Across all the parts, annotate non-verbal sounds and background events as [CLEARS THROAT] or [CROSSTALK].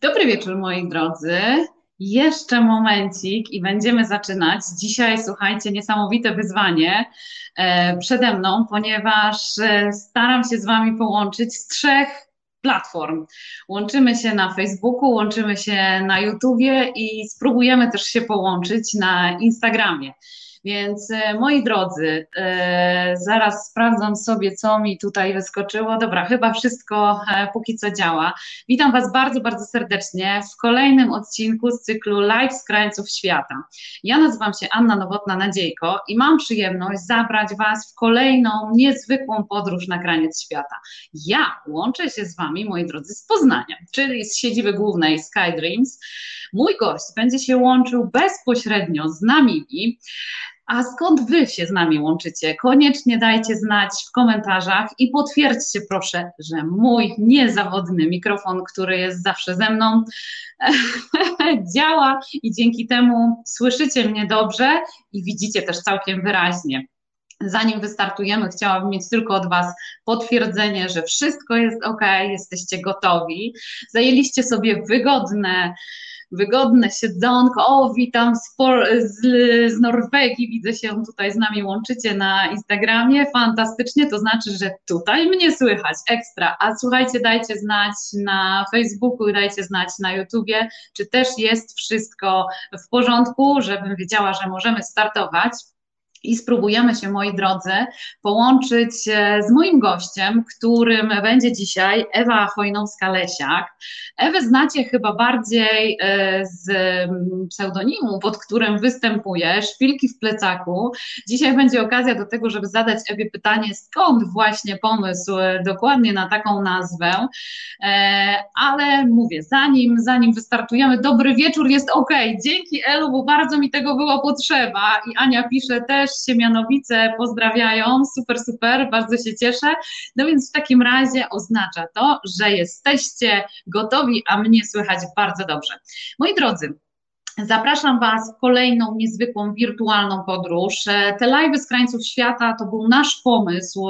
Dobry wieczór, moi drodzy. Jeszcze momencik i będziemy zaczynać. Dzisiaj, słuchajcie, niesamowite wyzwanie e, przede mną, ponieważ e, staram się z Wami połączyć z trzech platform. Łączymy się na Facebooku, łączymy się na YouTubie i spróbujemy też się połączyć na Instagramie. Więc e, moi drodzy, e, zaraz sprawdzam sobie, co mi tutaj wyskoczyło. Dobra, chyba wszystko e, póki co działa. Witam Was bardzo, bardzo serdecznie w kolejnym odcinku z cyklu Live z krańców świata. Ja nazywam się Anna Nowotna-Nadziejko i mam przyjemność zabrać Was w kolejną niezwykłą podróż na kraniec świata. Ja łączę się z Wami, moi drodzy, z Poznania, czyli z siedziby głównej Sky Dreams. Mój gość będzie się łączył bezpośrednio z Namibii. A skąd Wy się z nami łączycie? Koniecznie dajcie znać w komentarzach i potwierdźcie proszę, że mój niezawodny mikrofon, który jest zawsze ze mną, [LAUGHS] działa i dzięki temu słyszycie mnie dobrze i widzicie też całkiem wyraźnie. Zanim wystartujemy, chciałabym mieć tylko od Was potwierdzenie, że wszystko jest ok, jesteście gotowi. Zajęliście sobie wygodne, wygodne siedzonko. O, witam z, z, z, Norwegii, widzę się tutaj z nami łączycie na Instagramie. Fantastycznie, to znaczy, że tutaj mnie słychać, ekstra. A słuchajcie, dajcie znać na Facebooku, dajcie znać na YouTubie, czy też jest wszystko w porządku, żebym wiedziała, że możemy startować. I spróbujemy się, moi drodzy, połączyć e, z moim gościem, którym będzie dzisiaj Ewa Chojnowska-Lesiak. Ewę znacie chyba bardziej e, z pseudonimu, pod którym występuje, Szpilki w plecaku. Dzisiaj będzie okazja do tego, żeby zadać Ewie pytanie, skąd właśnie pomysł e, dokładnie na taką nazwę. Ale mówię, zanim, zanim wystartujemy, dobry wieczór, jest ok. Dzięki Elu, bo bardzo mi tego było potrzeba. I Ania pisze też, też się Mianowice pozdrawiają, super, super, bardzo się cieszę. No więc w takim razie oznacza to, że jesteście gotowi, a mnie słychać bardzo dobrze. Moi drodzy, Zapraszam Was w kolejną niezwykłą wirtualną podróż. Te live z krańców świata to był nasz pomysł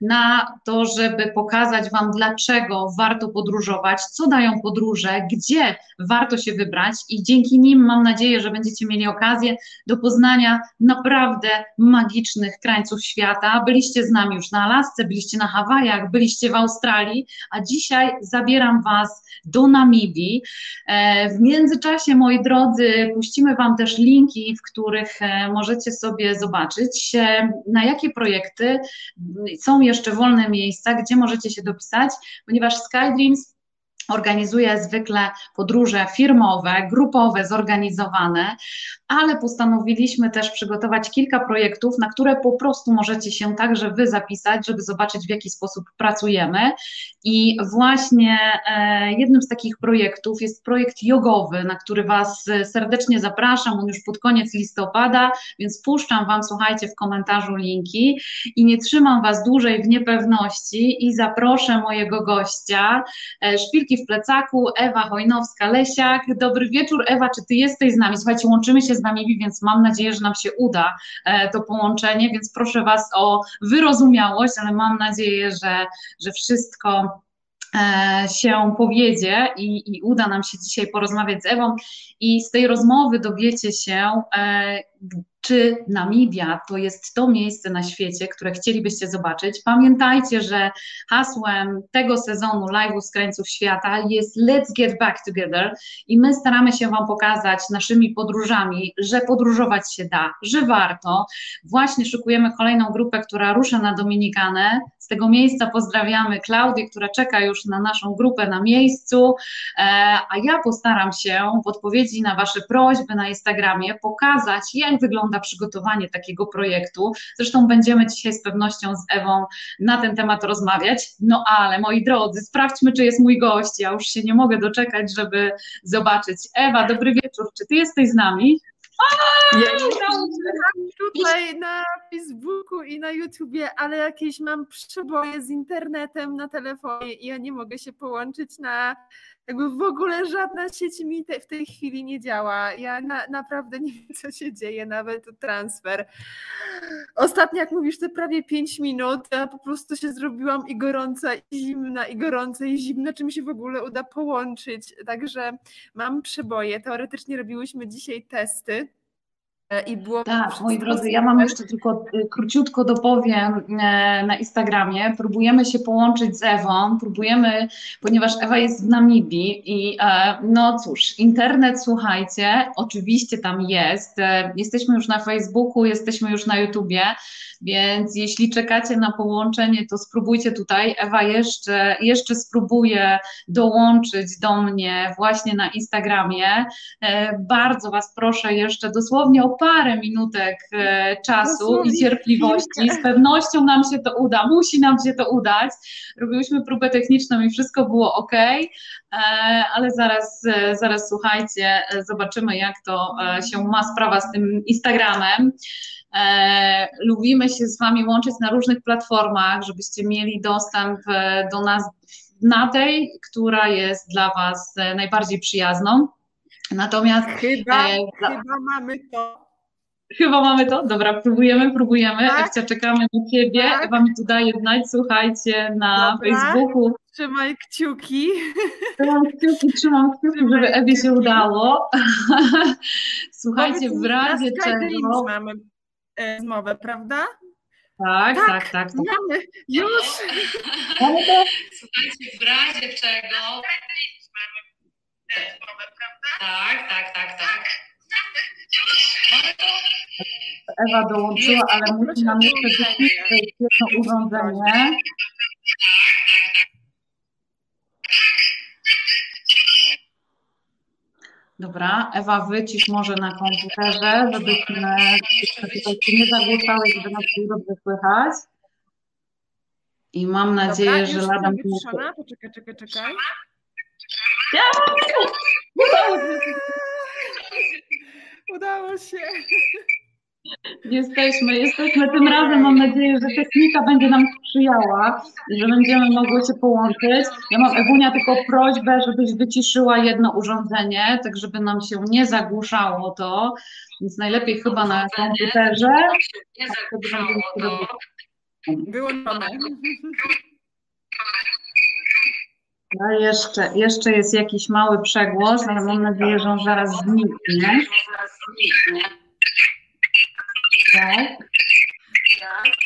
na to, żeby pokazać Wam, dlaczego warto podróżować, co dają podróże, gdzie warto się wybrać i dzięki nim mam nadzieję, że będziecie mieli okazję do poznania naprawdę magicznych krańców świata. Byliście z nami już na Alasce, byliście na Hawajach, byliście w Australii, a dzisiaj zabieram Was do Namibii. E, w międzyczasie, moi drodzy, puścimy Wam też linki, w których e, możecie sobie zobaczyć, e, na jakie projekty są jeszcze wolne miejsca, gdzie możecie się dopisać, ponieważ SkyDreams organizuje zwykle podróże firmowe, grupowe, zorganizowane, ale postanowiliśmy też przygotować kilka projektów, na które po prostu możecie się także Wy zapisać, żeby zobaczyć, w jaki sposób pracujemy. I właśnie e, jednym z takich projektów jest projekt jogowy, na który Was serdecznie zapraszam. On już pod koniec listopada, więc puszczam Wam, słuchajcie, w komentarzu linki i nie trzymam Was dłużej w niepewności i zaproszę mojego gościa, e, w plecaku, Ewa Hojnowska-Lesiak. Dobry wieczór, Ewa, czy ty jesteś z nami? Słuchajcie, łączymy się z nami, więc mam nadzieję, że nam się uda e, to połączenie, więc proszę Was o wyrozumiałość, ale mam nadzieję, że, że wszystko e, się powiedzie i, i, uda nam się dzisiaj porozmawiać z Ewą i z tej rozmowy dowiecie się, e, czy Namibia to jest to miejsce na świecie, które chcielibyście zobaczyć. Pamiętajcie, że hasłem tego sezonu live'u z krańców świata jest Let's Get Back Together i my staramy się Wam pokazać naszymi podróżami, że podróżować się da, że warto. Właśnie szykujemy kolejną grupę, która rusza na Dominikanę. Z tego miejsca pozdrawiamy Klaudię, która czeka już na naszą grupę na miejscu, e, a ja postaram się w odpowiedzi na Wasze prośby na Instagramie pokazać, jak wygląda wygląda przygotowanie takiego projektu. Zresztą będziemy dzisiaj z pewnością z Ewą na ten temat rozmawiać. No ale moi drodzy, sprawdźmy, czy jest mój gość. Ja już się nie mogę doczekać, żeby zobaczyć. Ewa, dobry wieczór. Czy ty jesteś z nami? Ja tutaj na Facebooku i na YouTubie, ale jakieś mam przeboje z internetem na telefonie i ja nie mogę się połączyć na jakby w ogóle żadna sieć mi te, w tej chwili nie działa. Ja na, naprawdę nie [LAUGHS] wiem, co się dzieje, nawet transfer. Ostatnio, jak mówisz, te prawie 5 minut, ja po prostu się zrobiłam i gorąca, i zimna, i gorąca, i zimna, czy mi się w ogóle uda połączyć. Także mam przeboje. Teoretycznie robiłyśmy dzisiaj testy. E, I było tak, moi drodzy, ja mam jeszcze tylko y, króciutko dopowiem e, na Instagramie. Próbujemy się połączyć z Ewą, próbujemy, ponieważ Ewa jest w Namibii i e, no cóż, internet, słuchajcie, oczywiście tam jest. Jesteśmy już na Facebooku, jesteśmy już na YouTubie, więc jeśli czekacie na połączenie, to spróbujcie tutaj. Ewa jeszcze, jeszcze spróbuje dołączyć do mnie właśnie na Instagramie. Bardzo Was proszę jeszcze dosłownie o parę minutek e, czasu i cierpliwości. Z pewnością nam się to uda, musi nam się to udać. Robiłyśmy próbę techniczną i wszystko było ok, e, ale zaraz, e, zaraz słuchajcie, zobaczymy, jak to się ma sprawa z tym Instagramem. lubimy się z Wami łączyć na różnych platformach, żebyście mieli dostęp do nas na tej, która jest dla Was najbardziej przyjazną. Natomiast chyba, e, chyba mamy to. Chyba mamy to? Dobra, próbujemy, próbujemy. Tak? Ewcia, czekamy na Ciebie. Tak? Ewa mi tu daje znać, słuchajcie, na Dobra. Facebooku. Trzymaj kciuki. Trzymam kciuki, trzymam kciuki, Trzymaj żeby Ewie się udało. [LAUGHS] słuchajcie, w razie czego... mamy e, zmowę, prawda? Tak, tak, tak. tak, tak. Mamy, już. Słuchajcie, w razie czego... Mamy zmowę, prawda? Tak, tak, tak, Ewa dołączyła, ale musi nam jeszcze wyciszyć jedno urządzenie. Dobra, Ewa, wycisz może na komputerze, żebyśmy tutaj się nie zagłuszały, żeby nas było dobrze słychać. I mam nadzieję, Dobra, że lada wyciszona. Poczekaj, czekaj, czekaj. Ja! Udało się. Jesteśmy, jesteśmy tym razem. Mam nadzieję, że technika będzie nam sprzyjała i że będziemy mogły się połączyć. Ja mam, Ewunia, tylko prośbę, żebyś wyciszyła jedno urządzenie, tak żeby nam się nie zagłuszało to. Więc najlepiej chyba na komputerze. Nie zagłuszało to. Wyłączone. No jeszcze, jeszcze jest jakiś mały przegłos, ale mam nadzieję, że on zaraz zniknie. Tak.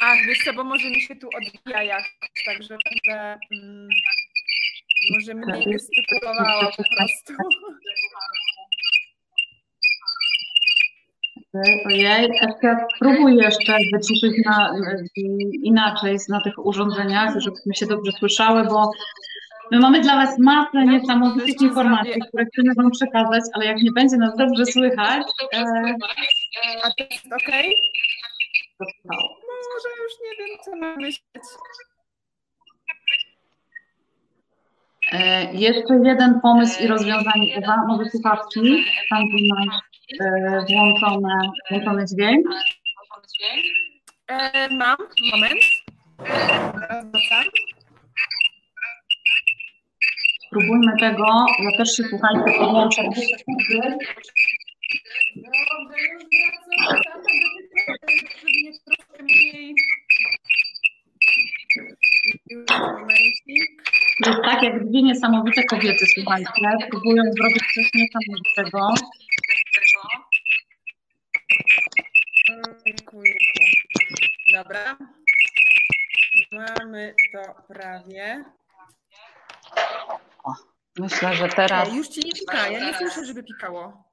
Ach, wiesz co, bo może mi się tu odbija jakoś, także będę mm, może mniej gestykulowała po prostu. Ojej, Ewka, spróbuj jeszcze wyciszyć na, inaczej na tych urządzeniach, żebyśmy się dobrze słyszały, bo My mamy dla Was masę niesamowitych informacji, które chcemy Wam przekazać, ale jak nie będzie nas dobrze słychać. E... A to jest ok? No, może już nie wiem, co mam myśleć. E, jeszcze jeden pomysł i rozwiązanie, Ewa, może słuchawki, tam tu masz e, włączone, włączony dźwięk. E, mam, moment. Wracam. Spróbujmy tego. Ja też się słuchajcie podłączę. Dobrze, już wracam. Jest tak jak dwie niesamowite kobiety, słuchajcie, próbują zrobić coś niesamowitego. Dobra. Mamy to prawie. O, myślę, że teraz. już ci nie pika, ja nie słyszę, żeby pikało.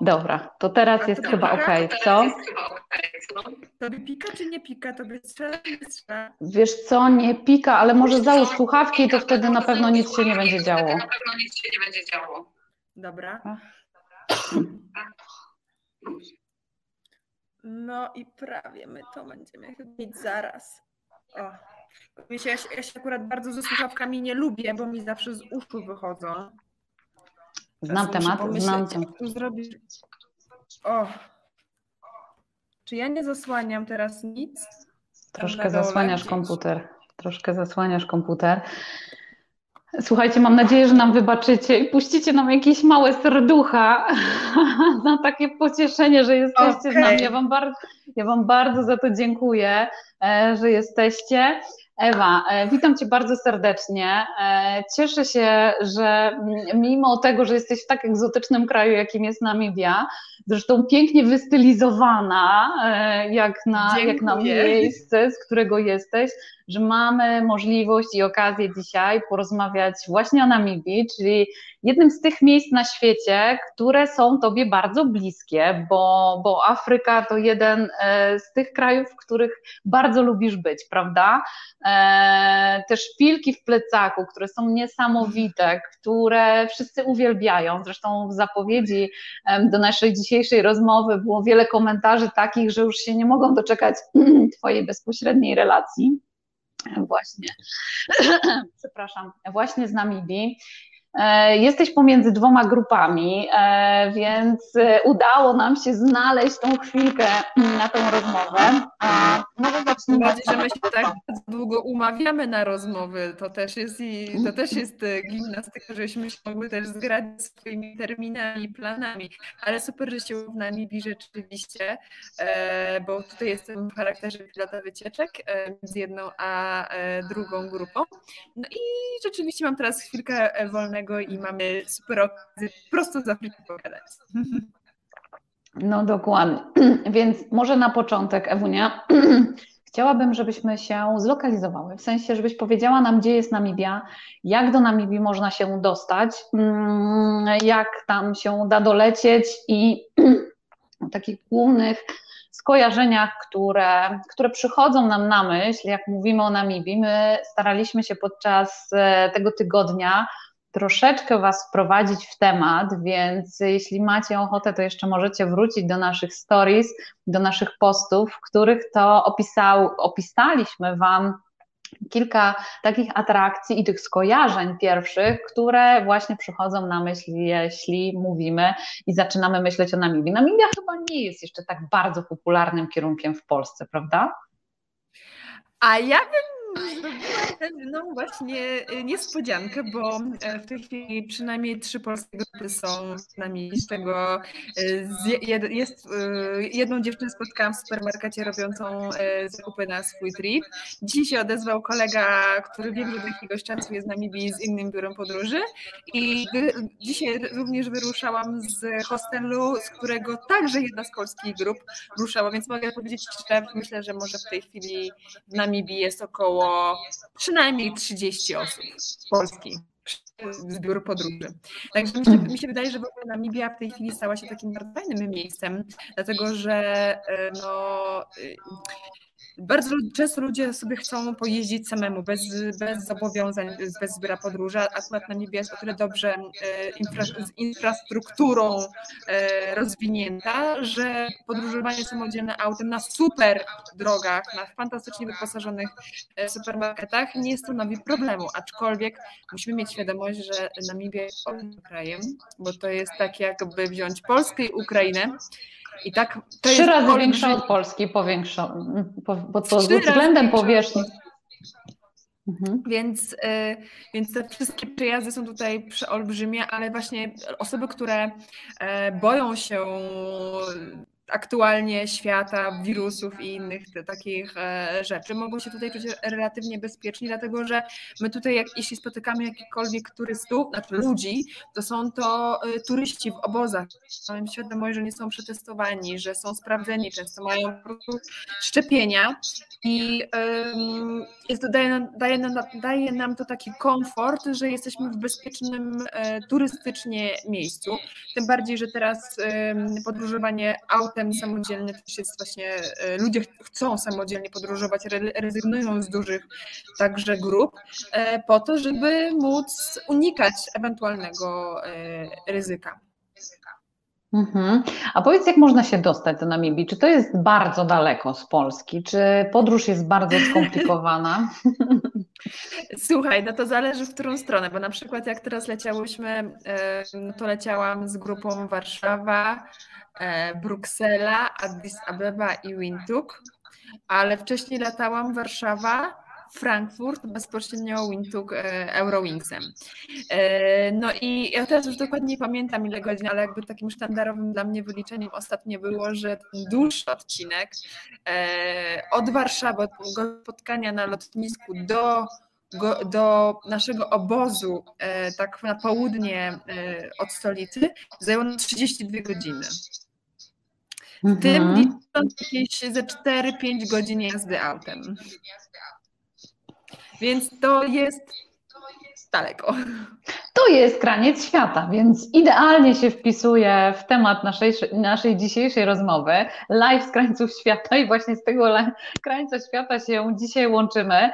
Dobra, to teraz jest chyba ok, co? Tobie pika czy nie pika? Tobie strzela nie strzela? Wiesz co, nie pika, ale może załóż słuchawki i to wtedy na pewno nic się nie będzie działo. Na pewno nic się nie będzie działo. Dobra. No i prawie my to będziemy mieć zaraz. O. Ja się, ja się akurat bardzo ze słuchawkami nie lubię, bo mi zawsze z uszu wychodzą. Znam temat, znam temat. O. Czy ja nie zasłaniam teraz nic? Troszkę zasłaniasz komputer. Troszkę zasłaniasz komputer. Słuchajcie, mam nadzieję, że nam wybaczycie i puścicie nam jakieś małe serducha [LAUGHS] na takie pocieszenie, że jesteście okay. z nami. Ja wam, bardzo, ja wam bardzo za to dziękuję, e, że jesteście. Ewa, e, witam Cię bardzo serdecznie. E, cieszę się, że mimo tego, że jesteś w tak egzotycznym kraju, jakim jest Namibia, zresztą pięknie wystylizowana, jak na, jak na miejsce, z którego jesteś, że mamy możliwość i okazję dzisiaj porozmawiać właśnie o Namibii, czyli jednym z tych miejsc na świecie, które są Tobie bardzo bliskie, bo, bo Afryka to jeden e, z tych krajów, w których bardzo lubisz być, prawda? E, te szpilki w plecaku, które są niesamowite, które wszyscy uwielbiają. Zresztą w zapowiedzi do naszej dzisiejszej rozmowy było wiele komentarzy takich, że już się nie mogą doczekać [CLEARS THROAT] Twojej bezpośredniej relacji właśnie, [CLEARS THROAT] przepraszam, właśnie z Namibii. E, jesteś pomiędzy dwoma grupami, e, więc e, udało nam się znaleźć tą chwilkę na tą rozmowę. No zacznijmy. Bardziej, że my się tak długo umawiamy na rozmowy, to też jest i to też jest gimnastyka, żeśmy się mogły też zgrać swoimi terminami planami, ale super, że się w Namibii rzeczywiście, bo tutaj jestem w charakterze pilota wycieczek między jedną a drugą grupą. No i rzeczywiście mam teraz chwilkę wolnego i mamy super okazję prosto z Afryki pogadać. No dokładnie. [CLEARS THROAT] Więc może na początek, Ewunia, [CLEARS THROAT] chciałabym, żebyśmy się zlokalizowały. W sensie, żebyś powiedziała nam, gdzie jest Namibia, jak do Namibii można się dostać, mm, jak tam się da dolecieć i [CLEARS THROAT] o takich głównych skojarzeniach, które, które przychodzą nam na myśl, jak mówimy o Namibii. My staraliśmy się podczas e, tego tygodnia troszeczkę Was wprowadzić w temat, więc jeśli macie ochotę, to jeszcze możecie wrócić do naszych stories, do naszych postów, w których to opisał, opisaliśmy Wam kilka takich atrakcji i tych skojarzeń pierwszych, które właśnie przychodzą na myśl, jeśli mówimy i zaczynamy myśleć o Namibii. Namibia chyba nie jest jeszcze tak bardzo popularnym kierunkiem w Polsce, prawda? A ja bym [LAUGHS] pewną właśnie y, niespodziankę, bo e, w tej chwili przynajmniej trzy polskie grupy są z nami, z tego y, jest y, jedną dziewczynę spotkałam w supermarkecie robiącą zakupy na swój trip. Dzisiaj się odezwał kolega, który wiem, że do jakiegoś czasu jest z nami z innym biurem podróży i dzisiaj również wyruszałam z hostelu, z którego także jedna z polskich grup ruszała, więc mogę powiedzieć że myślę, że może w tej chwili w Namibii jest około przynajmniej 30 osób. Z Polski. Z biur podróży. Także mi się, mi się, wydaje, że w ogóle Namibia w tej chwili stała się takim bardzo fajnym miejscem, dlatego że e, no, bardzo często ludzie sobie chcą pojeździć samemu, bez, bez zobowiązań, bez biura podróży. Akurat Namibia jest o tyle dobrze e, infra, z infrastrukturą e, rozwinięta, że podróżowanie samodzielne autem na super drogach, na fantastycznie wyposażonych e, supermarketach nie stanowi problemu, aczkolwiek musimy mieć świadomość, że Namibia jest krajem, bo to jest tak jakby wziąć Polskę i Ukrainę, i tak to Trzy razy olbrzym... większa od Polski, powiększa, bo to względem powierzchni. Mhm. Więc, y, więc te wszystkie przejazdy są tutaj przeolbrzymie, ale właśnie osoby, które e, boją się aktualnie świata, wirusów i innych takich e, rzeczy, mogą się tutaj czuć relatywnie bezpiecznie, dlatego że my tutaj, jak, jeśli spotykamy jakikolwiek turystów, znaczy ludzi, to są to e, turyści w obozach. Mamy świadomość, że nie są przetestowani, że są sprawdzeni, często mają szczepienia i jest, daje, nam, daje, daje nam to taki komfort, że jesteśmy w bezpiecznym e, turystycznie miejscu. Tym bardziej, że teraz podróżowanie autem samodzielnie też jest właśnie, e, ludzie chcą samodzielnie podróżować, rezygnują z dużych także grup, e, po to, żeby móc unikać ewentualnego ryzyka. Mhm. A powiedz, jak można się dostać do Namibii? Czy to jest bardzo daleko z Polski? Czy podróż jest bardzo skomplikowana? [LAUGHS] Słuchaj, no to zależy w którą stronę, bo na przykład jak teraz leciałyśmy, no to leciałam z grupą Warszawa, e, Bruksela, Addis Abeba i Windhoek, ale wcześniej latałam Warszawa, Frankfurt bezpośrednio Windhoek e, Eurowingsem. E, no i ja teraz już dokładnie nie pamiętam ile godzin, ale jakby takim sztandarowym dla mnie wyliczeniem ostatnio było, że ten dłuższy odcinek e, od Warszawy, od spotkania na lotnisku do do naszego obozu, tak na południe od stolicy, zajęło 32 godziny. W tym mhm. licząc jakieś ze 4-5 godzin jazdy autem. Więc to jest daleko. To jest kraniec świata, więc idealnie się wpisuje w temat naszej, naszej dzisiejszej rozmowy. Live z krańców świata i właśnie z tego krańca świata się dzisiaj łączymy.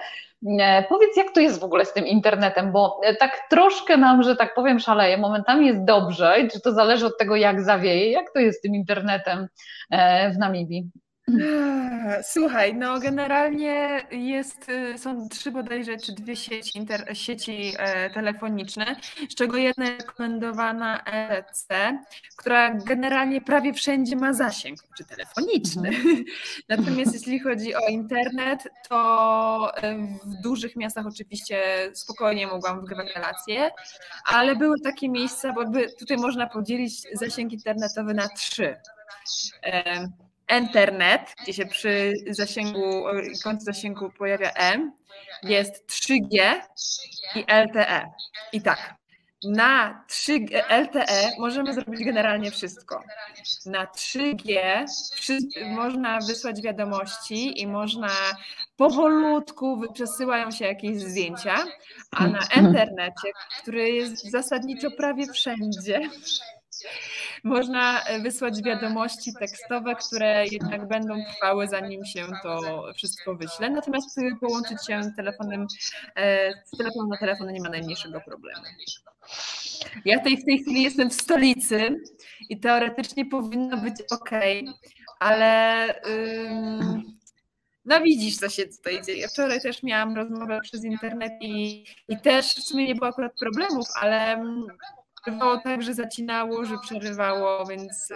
E, powiedz, jak to jest w ogóle z tym internetem, bo e, tak troszkę nam, że tak powiem, szaleje. Momentami jest dobrze, czy to zależy od tego, jak zawieje. Jak to jest z tym internetem e, w Namibii? Słuchaj, no generalnie jest, y, są trzy bodajże, czy dwie sieci, inter, sieci e, telefoniczne, z czego jedna rekomendowana EC, która generalnie prawie wszędzie ma zasięg, czy telefoniczny. Mhm. [LAUGHS] Natomiast jeśli chodzi o internet, to e, w dużych miastach oczywiście spokojnie mogłam wygrywać relacje, ale były takie miejsca, bo tutaj można podzielić zasięg internetowy na trzy. E, Internet, gdzie się przy zasięgu, końcu zasięgu pojawia M, jest 3G i LTE. I tak, na 3G, LTE możemy zrobić generalnie wszystko. Na 3G można wysłać wiadomości i można powolutku przesyłają się jakieś zdjęcia, a na internecie, który jest zasadniczo prawie wszędzie, można e, wysłać wiadomości tekstowe, które jednak będą trwały, zanim się to wszystko wyśle. Natomiast połączyć się telefonem, e, z telefonem na telefon nie ma najmniejszego problemu. Ja tej, w tej chwili jestem w stolicy i teoretycznie powinno być ok, ale. Ym, no widzisz, co się tutaj dzieje. Wczoraj też miałam rozmowę przez internet i, i też w sumie nie było akurat problemów, ale bywało tak, że zacinało, że przerywało, więc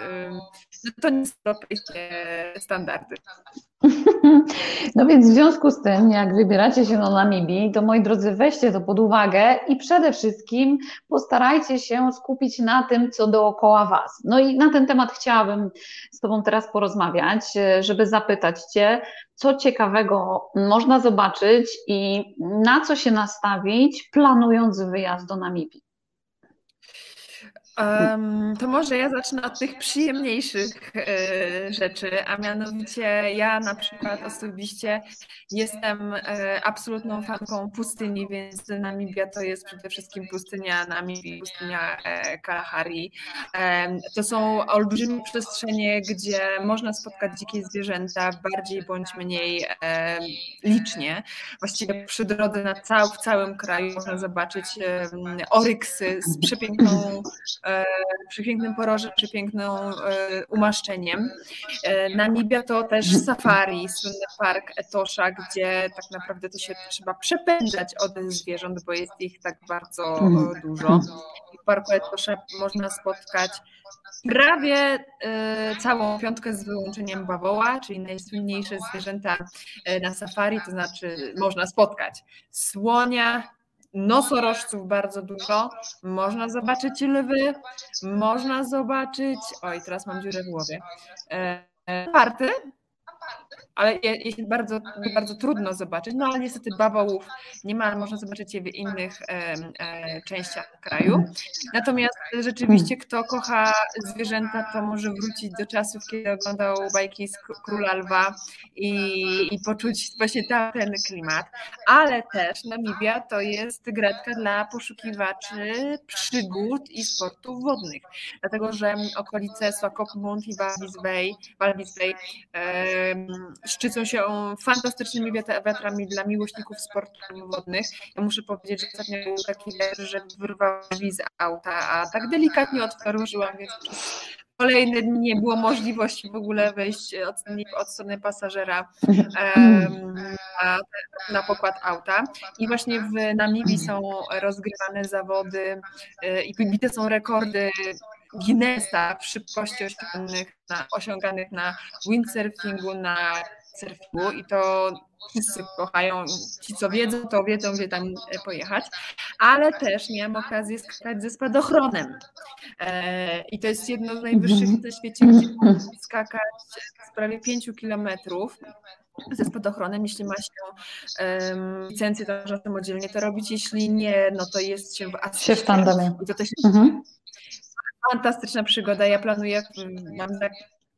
no to nie są europejskie standardy. [LAUGHS] No więc w związku z tym, jak wybieracie się na Namibii, to moi drodzy, weźcie to pod uwagę i przede wszystkim postarajcie się skupić na tym, co dookoła Was. No i na ten temat chciałabym z Tobą teraz porozmawiać, żeby zapytać Cię, co ciekawego można zobaczyć i na co się nastawić, planując wyjazd do Namibii. Um, to może ja zacznę od tych przyjemniejszych e, rzeczy, a mianowicie ja na przykład osobiście jestem e, absolutną fanką pustyni, więc Namibia to jest przede wszystkim pustynia Namibii, pustynia e, Kalahari. To są olbrzymie przestrzenie, gdzie można spotkać dzikie zwierzęta bardziej bądź mniej licznie. Właściwie przy drodze na cał, w całym kraju można zobaczyć oryksy z przepiękną E, przepięknym porożem, przepięknym e, umaszczeniem. E, Namibia to też safari, słynny park Etosha, gdzie tak naprawdę to się trzeba przepędzać od zwierząt, bo jest ich tak bardzo dużo. W parku Etosha można spotkać prawie całą piątkę z wyłączeniem bawoła, czyli najsłynniejsze zwierzęta na safari, to znaczy można spotkać słonia, nosorożców bardzo dużo, można zobaczyć lwy, można zobaczyć, oj teraz mam dziurę w głowie, e, e party, ale jest bardzo, bardzo trudno zobaczyć. No ale niestety bawołów nie ma, można zobaczyć je w innych e, e, częściach kraju. Natomiast rzeczywiście kto kocha zwierzęta, to może wrócić do czasów, kiedy oglądał bajki z Króla Lwa i, i poczuć właśnie ten klimat. Ale też Namibia to jest gretka dla poszukiwaczy przygód i sportów wodnych, dlatego że okolice Swakopmund i Walvis Bay, Walvis Bay szczycą się fantastycznymi wiatrami dla miłośników sportów wodnych. Ja muszę powiedzieć, że ostatnio był taki wiatr, że wyrwał drzwi z auta, a tak delikatnie otworzyłam, więc przez kolejne dni nie było możliwości w ogóle wejść od, od strony pasażera. Um, na, na pokład auta. I właśnie w Namibii są rozgrywane zawody y, i bite są rekordy Guinnessa w szybkości osiąganych na, osiąganych na windsurfingu, na surfingu i to wszyscy kochają. Ci, co wiedzą, to wiedzą, gdzie tam pojechać, ale też miałam okazję skakać ze spadochronem. E, I to jest jedno z najwyższych na świecie, gdzie skakać z prawie 5 kilometrów ze spadochronem, jeśli ma się um, licencję, to można samodzielnie to robić, jeśli nie, no to jest się w Się w tandemie. I to też mhm. fantastyczna przygoda. Ja planuję, mam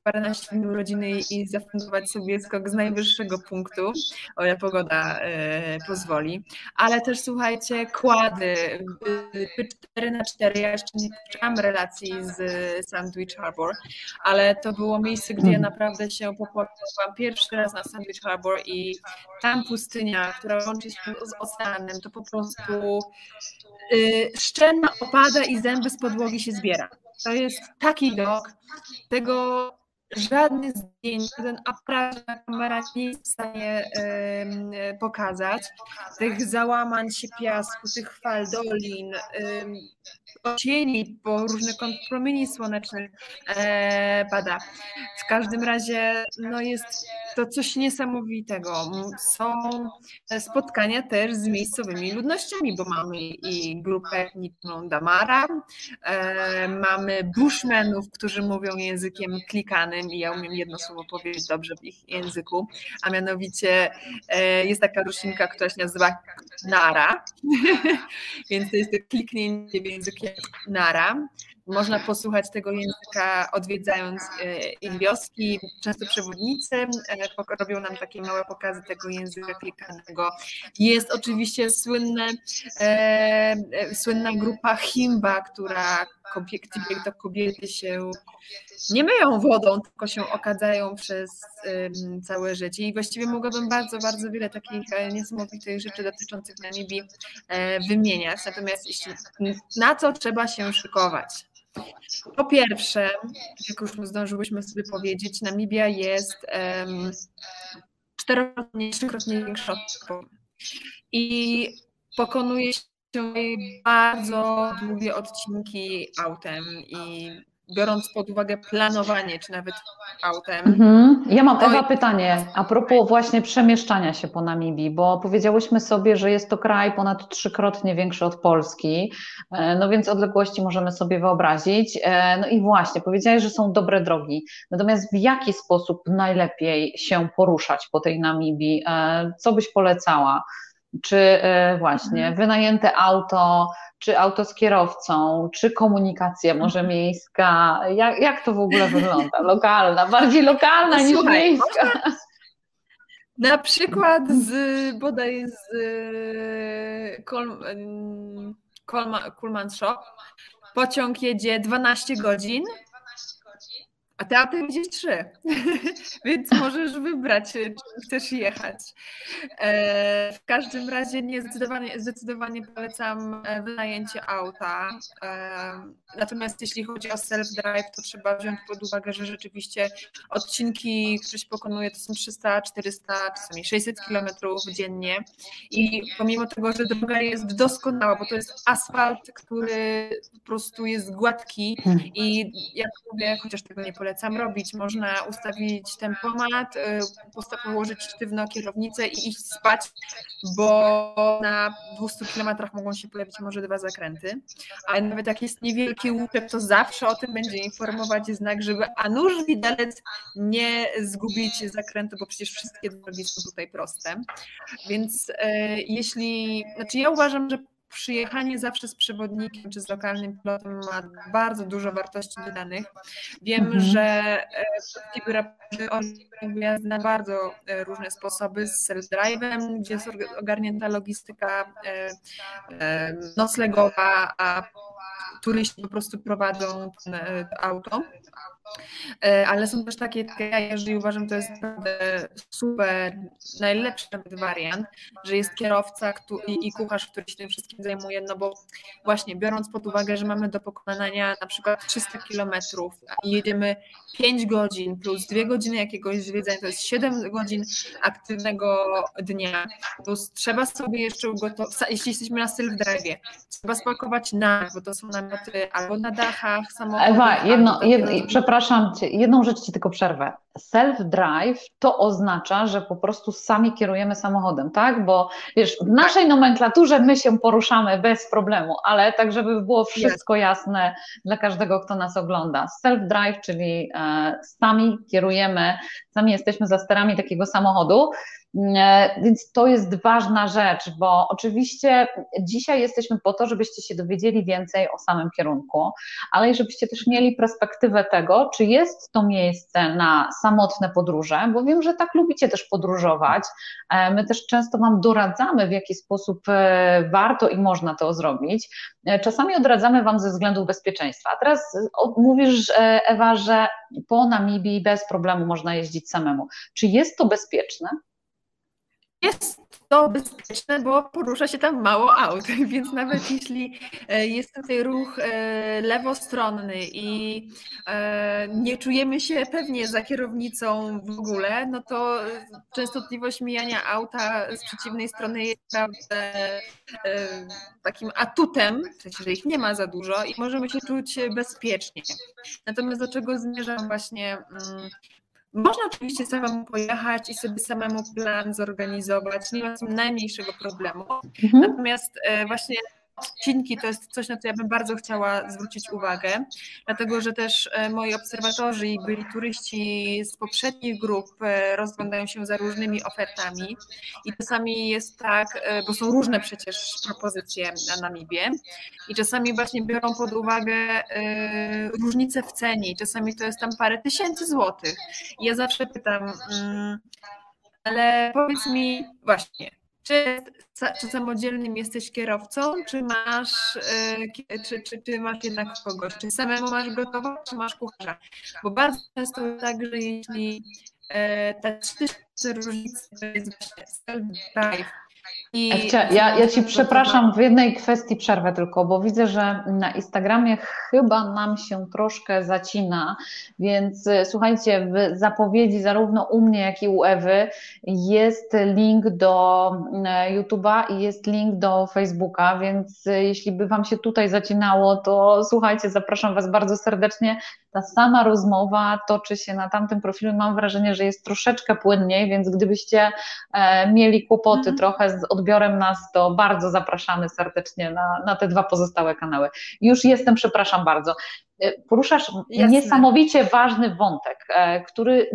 paręnaście dni urodziny i zafundować sobie skok z najwyższego punktu, o ile pogoda e, pozwoli. Ale też słuchajcie, kłady 4 na 4 ja jeszcze nie puszczałam relacji z Sandwich Harbor, ale to było miejsce, gdzie ja mhm. naprawdę się popłakałam pierwszy raz na Sandwich Harbor i tam pustynia, która łączy się z oceanem, to po prostu y, szczena opada i zęby z podłogi się zbiera. To jest taki dok, tego żadnych zdjęć, ten aparat, kamera nie jest w stanie pokazać. Tych załamań się piasku, tych fal, dolin, cieni, bo różne promieni słonecznych e, pada. W każdym razie no jest to coś niesamowitego. Są spotkania też z miejscowymi ludnościami, bo mamy i grupę etniczną Damara, e, mamy bushmenów, którzy mówią językiem klikanym i ja umiem jedno słowo powiedzieć dobrze w ich języku, a mianowicie e, jest taka roślinka, która się nazywa nara, [LAUGHS] więc to jest to kliknięcie językiem nara. Można posłuchać tego języka odwiedzając e, ich wioski. Często przewodnicy e, robią nam takie małe pokazy tego języka klikanego. Jest oczywiście słynne, e, słynna grupa Himba, która kobiety, to kobiety się nie myją wodą, tylko się okadzają przez um, całe życie. I właściwie mogłabym bardzo, bardzo wiele takich niesamowitych rzeczy dotyczących Namibii e, wymieniać. Natomiast jeśli, na co trzeba się szykować? Po pierwsze, jak już zdążyłyśmy sobie powiedzieć, Namibia jest um, czterokrotnie, trzykrotnie większa od i pokonuje się bardzo długie odcinki autem i biorąc pod uwagę planowanie, czy nawet autem. Mhm. Ja mam Ewa pytanie a propos właśnie przemieszczania się po Namibii, bo powiedziałyśmy sobie, że jest to kraj ponad trzykrotnie większy od Polski, e, no więc odległości możemy sobie wyobrazić. E, no i właśnie, powiedziałeś, że są dobre drogi, natomiast w jaki sposób najlepiej się poruszać po tej Namibii? E, co byś polecała? Czy właśnie mhm. wynajęte auto, czy auto z kierowcą, czy komunikacja może mhm. miejska? Jak, jak to w ogóle wygląda? Lokalna, bardziej lokalna niż miejska. Można... Na przykład z bodaj z Kulman Shop pociąg jedzie 12 godzin a teatr gdzieś trzy, [LAUGHS] więc możesz wybrać, czy chcesz jechać. E, w każdym razie nie zdecydowanie, zdecydowanie polecam e, wynajęcie auta. E, natomiast jeśli chodzi o self-drive, to trzeba wziąć pod uwagę, że rzeczywiście odcinki, które się pokonuje, to są 300, 400, czasami 600 kilometrów dziennie. I pomimo tego, że droga jest doskonała, bo to jest asfalt, który po prostu jest gładki i jak mówię, chociaż tego nie polecam, polecam robić. Można ustawić tempomat, y, położyć sztywno kierownicę i iść spać, bo na 200 kilometrach mogą się pojawić może dwa zakręty. Ale nawet jak jest niewielki łuczek, to zawsze o tym będzie informować znak, żeby a nuż widelec nie zgubić zakrętu, bo przecież wszystkie drogi są tutaj proste. Więc e, jeśli, znaczy ja uważam, że przyjechanie zawsze z przewodnikiem czy z lokalnym pilotem ma bardzo dużo wartości dodanych. Wiem, mhm. że e, polski raperzy na bardzo e, różne sposoby z self-drive'em, gdzie jest ogarnięta logistyka e, noclegowa, a turyści po prostu prowadzą auto. E, ale są też takie, jeżeli uważam, to jest naprawdę super, najlepszy wariant, że jest kierowca i, i kucharz, który się tym wszystkim zajmuje, no bo właśnie biorąc pod uwagę, że mamy do pokonania na przykład 300 kilometrów i jedziemy 5 godzin plus 2 godziny jakiegoś zwiedzania, to jest 7 godzin aktywnego dnia, to trzeba sobie jeszcze ugotować, jeśli jesteśmy na self-drive, trzeba spakować na, bo to są namioty albo na dachach samochodów. Ewa, jedno, jedno przepraszam Cię, jedną rzecz Ci tylko przerwę. Self-drive to oznacza, że po prostu sami kierujemy samochodem, tak? Bo wiesz, w naszej nomenklaturze my się poruszamy bez problemu, ale tak, żeby było wszystko jasne dla każdego, kto nas ogląda. Self-drive, czyli e, sami kierujemy, sami jesteśmy za sterami takiego samochodu. E, więc to jest ważna rzecz, bo oczywiście dzisiaj jesteśmy po to, żebyście się dowiedzieli więcej o samym kierunku, ale i żebyście też mieli perspektywę tego, czy jest to miejsce na samotne podróże, bo wiem, że tak lubicie też podróżować. E, my też często Wam doradzamy, w jaki sposób e, warto i można to zrobić. Czasami odradzamy Wam ze względów bezpieczeństwa. Teraz mówisz, Ewa, że po Namibii bez problemu można jeździć samemu. Czy jest to bezpieczne? Jest to bezpieczne, bo porusza się tam mało aut, [LAUGHS] więc nawet jeśli e, jest tutaj ruch e, lewostronny i e, nie czujemy się pewnie za kierownicą w ogóle, no to częstotliwość mijania auta z przeciwnej strony jest naprawdę takim atutem, w sensie, że ich nie ma za dużo i możemy się czuć bezpiecznie. Natomiast do czego zmierzam właśnie mm, można oczywiście samemu pojechać i sobie samemu plan zorganizować, nie ma z tym najmniejszego problemu. Mhm. Natomiast e, właśnie odcinki to jest coś, na co ja bym bardzo chciała zwrócić uwagę, dlatego że też e, moi obserwatorzy i byli turyści z poprzednich grup e, rozglądają się za różnymi ofertami i czasami jest tak, e, bo są różne przecież propozycje na Namibie i czasami właśnie biorą pod uwagę różnice w cenie i czasami to jest tam parę tysięcy złotych. I ja zawsze pytam, mm, ale powiedz mi właśnie, czy, czy samodzielnym jesteś kierowcą, czy masz, e, czy, czy, czy masz jednak kogoś? Czy samemu masz gotować, czy masz kucharza? Bo bardzo często jest tak, że jeśli e, te trzy różnice to jest self-drive, i ja, ja Ci przepraszam, w jednej kwestii przerwę tylko, bo widzę, że na Instagramie chyba nam się troszkę zacina, więc e, słuchajcie, w zapowiedzi zarówno u mnie, jak i u Ewy jest link do e, YouTube'a i jest link do Facebooka, więc e, jeśli by Wam się tutaj zacinało, to słuchajcie, zapraszam Was bardzo serdecznie ta sama rozmowa toczy się na tamtym profilu. Mam wrażenie, że jest troszeczkę płynniej, więc gdybyście mieli kłopoty mm. trochę z odbiorem nas, to bardzo zapraszamy serdecznie na, na te dwa pozostałe kanały. Już jestem, przepraszam bardzo. E, poruszasz Jasne. niesamowicie ważny wątek, e, który,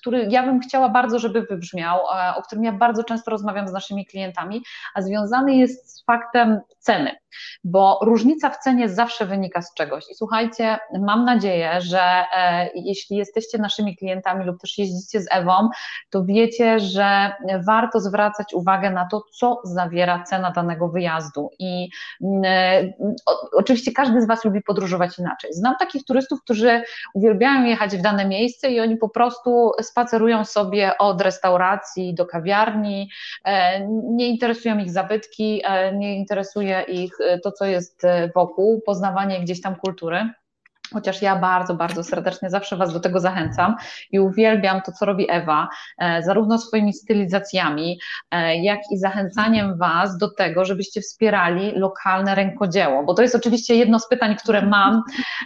który ja bym chciała bardzo, żeby wybrzmiał, o którym ja bardzo często rozmawiam z naszymi klientami, a związany jest z faktem ceny bo różnica w cenie zawsze wynika z czegoś. I słuchajcie, mam nadzieję, że e, jeśli jesteście naszymi klientami lub też jeździcie z Ewą, to wiecie, że warto zwracać uwagę na to, co zawiera cena danego wyjazdu. I mm, e, oczywiście każdy z Was lubi podróżować inaczej. Znam takich turystów, którzy uwielbiają jechać w dane miejsce i oni po prostu spacerują sobie od restauracji do kawiarni, e, nie interesują ich zabytki, nie interesuje ich to, co jest e, wokół, poznawanie gdzieś tam kultury. Chociaż ja bardzo, bardzo serdecznie zawsze Was do tego zachęcam i uwielbiam to, co robi Ewa, e, zarówno swoimi stylizacjami, e, jak i zachęcaniem Was do tego, żebyście wspierali lokalne rękodzieło, bo to jest oczywiście jedno z pytań, które mam,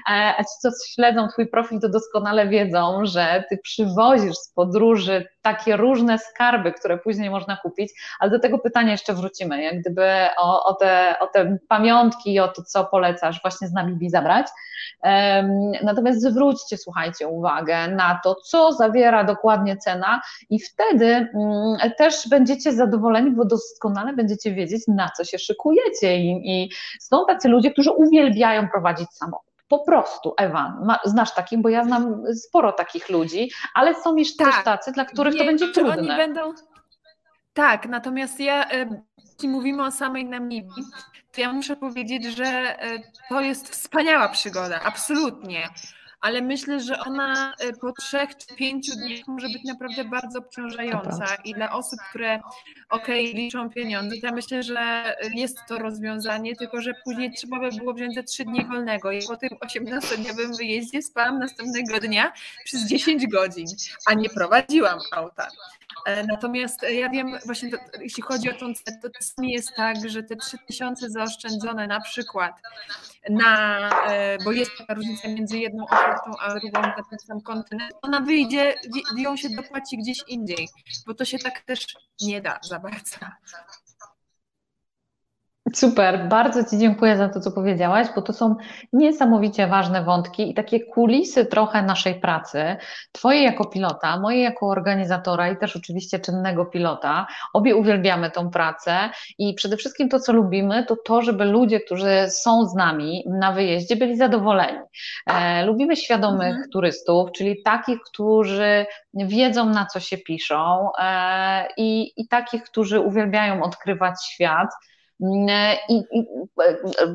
a ci, co śledzą Twój profil, to doskonale wiedzą, że Ty przywozisz z podróży takie różne skarby, które później można kupić, ale do tego pytania jeszcze wrócimy, jak gdyby o, o, te, o te pamiątki i o to, co polecasz właśnie z nami zabrać. Natomiast zwróćcie, słuchajcie, uwagę na to, co zawiera dokładnie cena, i wtedy mm, też będziecie zadowoleni, bo doskonale będziecie wiedzieć, na co się szykujecie. I, i są tacy ludzie, którzy uwielbiają prowadzić samochód. Po prostu, Ewa, ma, znasz takich, bo ja znam sporo takich ludzi, ale są już tak. też tacy, dla których to będzie trudne. Oni będą... Tak, natomiast ja, jeśli mówimy o samej Namibii, to ja muszę powiedzieć, że e, to jest wspaniała przygoda, absolutnie. Ale myślę, że ona e, po trzech czy pięciu dniach może być naprawdę bardzo obciążająca i dla osób, które okej, okay, liczą pieniądze, ja myślę, że jest to rozwiązanie, tylko że później trzeba by było wziąć ze trzy dni wolnego i po tym 18-dniowym wyjeździe spałam następnego dnia przez 10 godzin, a nie prowadziłam auta. E, natomiast ja wiem, właśnie to, jeśli chodzi o tą cenę, to czasami jest tak, że te 3000 zaoszczędzone na przykład na, e, bo jest taka różnica między jedną ofertą a drugą na ten sam kontynent, ona wyjdzie, ją się dopłaci gdzieś indziej, bo to się tak też nie da za bardzo. Super, bardzo Ci dziękuję za to, co powiedziałaś, bo to są niesamowicie ważne wątki i takie kulisy trochę naszej pracy. Twoje jako pilota, moje jako organizatora i też oczywiście czynnego pilota. Obie uwielbiamy tą pracę i przede wszystkim to, co lubimy, to to, żeby ludzie, którzy są z nami na wyjeździe, byli zadowoleni. E, lubimy świadomych mhm. turystów, czyli takich, którzy wiedzą, na co się piszą e, i, i takich, którzy uwielbiają odkrywać świat. I, I,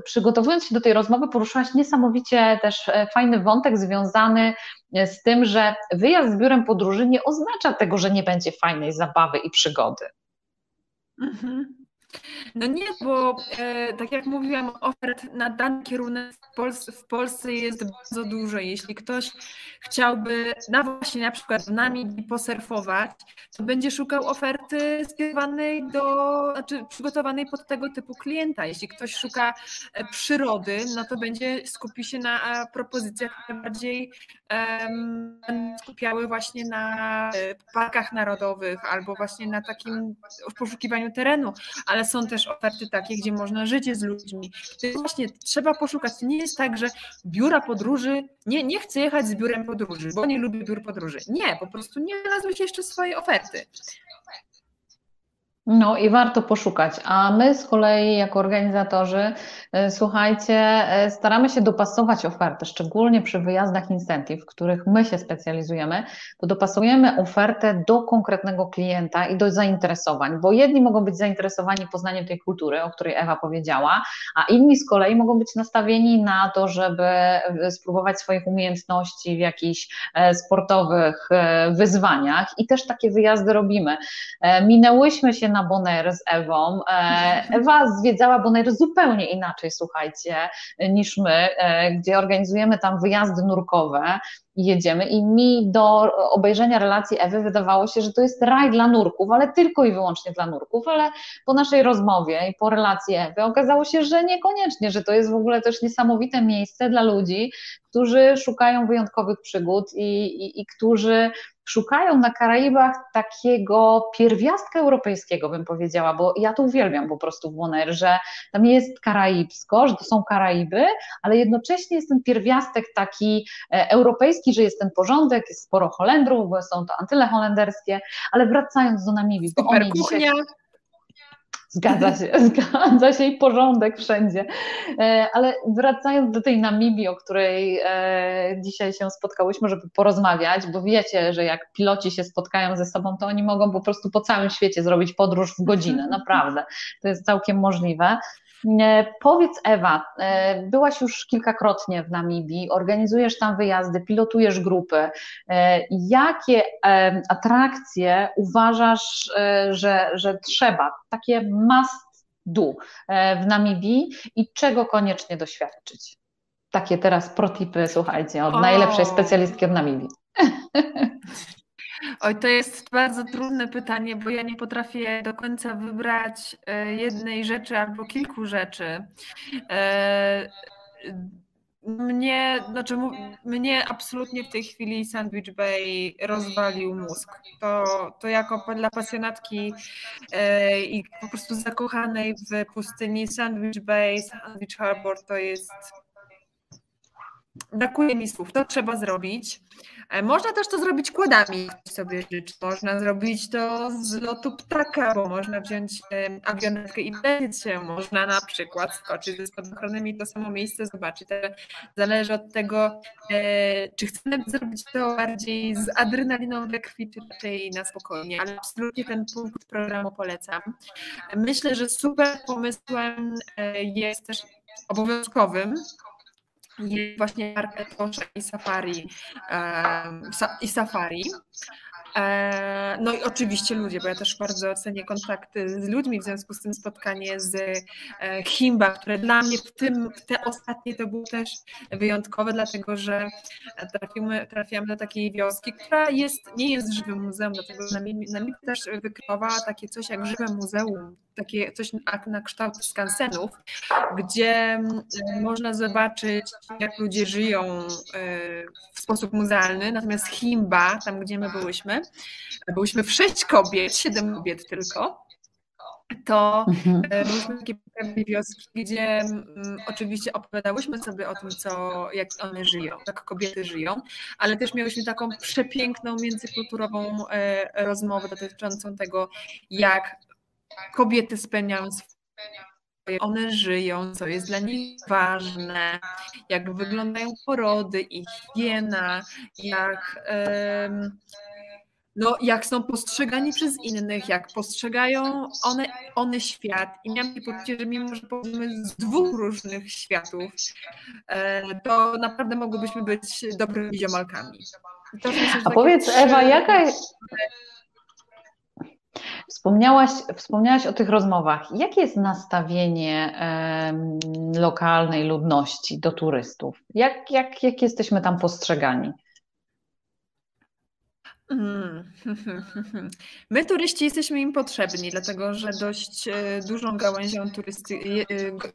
przygotowując się do tej rozmowy, poruszyłaś niesamowicie też e, fajny wątek związany z tym, że wyjazd z biurem podróży nie oznacza tego, że nie będzie fajnej zabawy i przygody. Mhm. No nie, bo e, tak jak mówiłam, ofert na dany kierunek w Polsce, w Polsce jest bardzo dużo. Jeśli ktoś chciałby na właśnie na przykład w Namibii posurfować, to będzie szukał oferty skierowanej do, znaczy przygotowanej pod tego typu klienta. Jeśli ktoś szuka e, przyrody, no to będzie skupi się na propozycjach bardziej skupiały właśnie na e, parkach narodowych albo właśnie na takim poszukiwaniu terenu, ale są też oferty takie, gdzie można żyć z ludźmi. To właśnie trzeba poszukać. To nie jest tak, że biura podróży, nie, nie chcę jechać z biurem podróży, bo nie lubię biur podróży. Nie, po prostu nie znalazły się jeszcze swojej oferty. No i warto poszukać. A my z kolei, jako organizatorzy, e, słuchajcie, e, staramy się dopasować ofertę, szczególnie przy wyjazdach incentive, w których my się specjalizujemy, to dopasujemy ofertę do konkretnego klienta i do zainteresowań, bo jedni mogą być zainteresowani poznaniem tej kultury, o której Ewa powiedziała, a inni z kolei mogą być nastawieni na to, żeby e, spróbować swoich umiejętności w jakichś sportowych wyzwaniach i też takie wyjazdy robimy. Minęłyśmy się na Bonaire z Ewą. E, Ewa zwiedzała Bonaire zupełnie inaczej, słuchajcie, niż my, e, gdzie organizujemy tam wyjazdy nurkowe jedziemy. I mi do obejrzenia relacji Ewy wydawało się, że to jest raj dla nurków, ale tylko i wyłącznie dla nurków, ale po naszej rozmowie i po relacji Ewy okazało się, że niekoniecznie, że to jest w ogóle też niesamowite miejsce dla ludzi, którzy szukają wyjątkowych przygód i, i, i którzy szukają na Karaibach takiego pierwiastka europejskiego, bym powiedziała, bo ja to uwielbiam po prostu w Bonaire, że tam jest karaibsko, że to są Karaiby, ale jednocześnie jest ten pierwiastek taki e, że jest ten porządek, jest sporo Holendrów, bo są to antyle holenderskie, ale wracając do Namibii, bo oni dzisiaj... Zgadza się, [LAUGHS] zgadza się i porządek wszędzie. E, ale wracając do tej Namibii, o której e, dzisiaj się spotkałyśmy, żeby porozmawiać, bo wiecie, że jak piloci się spotkają ze sobą, to oni mogą po prostu po całym świecie zrobić podróż w godzinę, [LAUGHS] naprawdę. To jest całkiem możliwe. E, powiedz Ewa, e, byłaś już kilkakrotnie w Namibii, organizujesz tam wyjazdy, pilotujesz grupy. E, jakie atrakcje uważasz, że, że trzeba, takie must do w Namibii i czego koniecznie doświadczyć? Takie teraz protipy, słuchajcie, od o. najlepszej specjalistki od Namibii. [LAUGHS] Oj, to jest bardzo trudne pytanie, bo ja nie potrafię do końca wybrać e, jednej rzeczy albo kilku rzeczy. E, mnie, znaczy, mnie absolutnie w tej chwili Sandwich Bay rozwalił mózg. To, to jako dla pasjonatki e, i po prostu zakochanej w pustyni Sandwich Bay, Sandwich Harbor to jest. Brakuje mi słów, to trzeba zrobić. E, można też to zrobić kładami, sobie życzy. Można zrobić to z lotu ptaka, bo można wziąć awionetkę i lecieć się. Można na przykład skoczyć ze spadochrony i to samo miejsce zobaczyć. Zależy od tego, e, czy chcemy zrobić to bardziej z adrenaliną we krwi, czy raczej na spokojnie. Ale absolutnie ten punkt programu polecam. Myślę, że super pomysłem e, jest też obowiązkowym jest właśnie marka Tosha i Safari, i Safari. E, no i oczywiście ludzie, bo ja też bardzo ocenię kontakty z ludźmi, w związku z tym spotkanie z e, Himba, które dla mnie w tym, te ostatnie to było też wyjątkowe, dlatego że trafimy, trafiamy do takiej wioski, która jest, nie jest żywym muzeum, dlatego że na mnie też wykreowała takie coś jak żywe muzeum, takie coś na kształt skansenów, gdzie mm, można zobaczyć, jak ludzie żyją e, w sposób muzealny, natomiast Himba, tam gdzie my byłyśmy, byłyśmy w sześć kobiet, siedem kobiet tylko, to mhm. E, byliśmy takie pewne wioski, gdzie mm, oczywiście opowiadałyśmy sobie o tym, co, jak one żyją, jak kobiety żyją, ale też miałyśmy taką przepiękną międzykulturową e, rozmowę dotyczącą tego, jak kobiety spełniają swoje, one żyją, co jest dla nich ważne, jak wyglądają porody, ich higiena, jak, no, jak są postrzegani przez innych, jak postrzegają one, one świat. I miałam poczucie, że mimo, że pochodzimy z dwóch różnych światów, e, to naprawdę mogłybyśmy być dobrymi ziomalkami. A powiedz Ewa, jaka jest Wspomniałaś, wspomniałaś o tych rozmowach. Jakie jest nastawienie lokalnej ludności do turystów? Jak, jak, jak jesteśmy tam postrzegani? Mm. [LAUGHS] My turyści jesteśmy im potrzebni, dlatego że dość e, dużą gałęzią turysty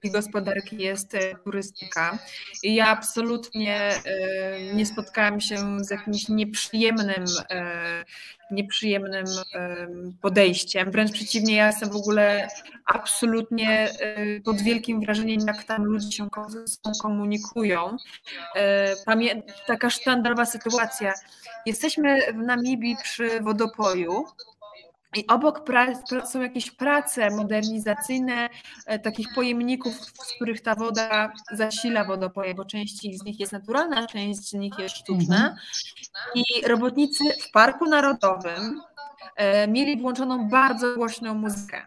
i gospodarki jest e, turystyka. I ja absolutnie e, nie spotkałam się z jakimś nieprzyjemnym, nieprzyjemnym podejściem. Wręcz przeciwnie, ja jestem w ogóle absolutnie pod wielkim wrażeniem, jak tam ludzie się komunikują. Taka sztandarowa sytuacja. Jesteśmy w Namibii przy wodopoju. I obok są jakieś prace modernizacyjne e, takich pojemników, z których ta woda zasila wodopoje, bo część z nich jest naturalna, część z nich jest sztuczna. Mhm. I robotnicy w Parku Narodowym e, mieli włączoną bardzo głośną muzykę.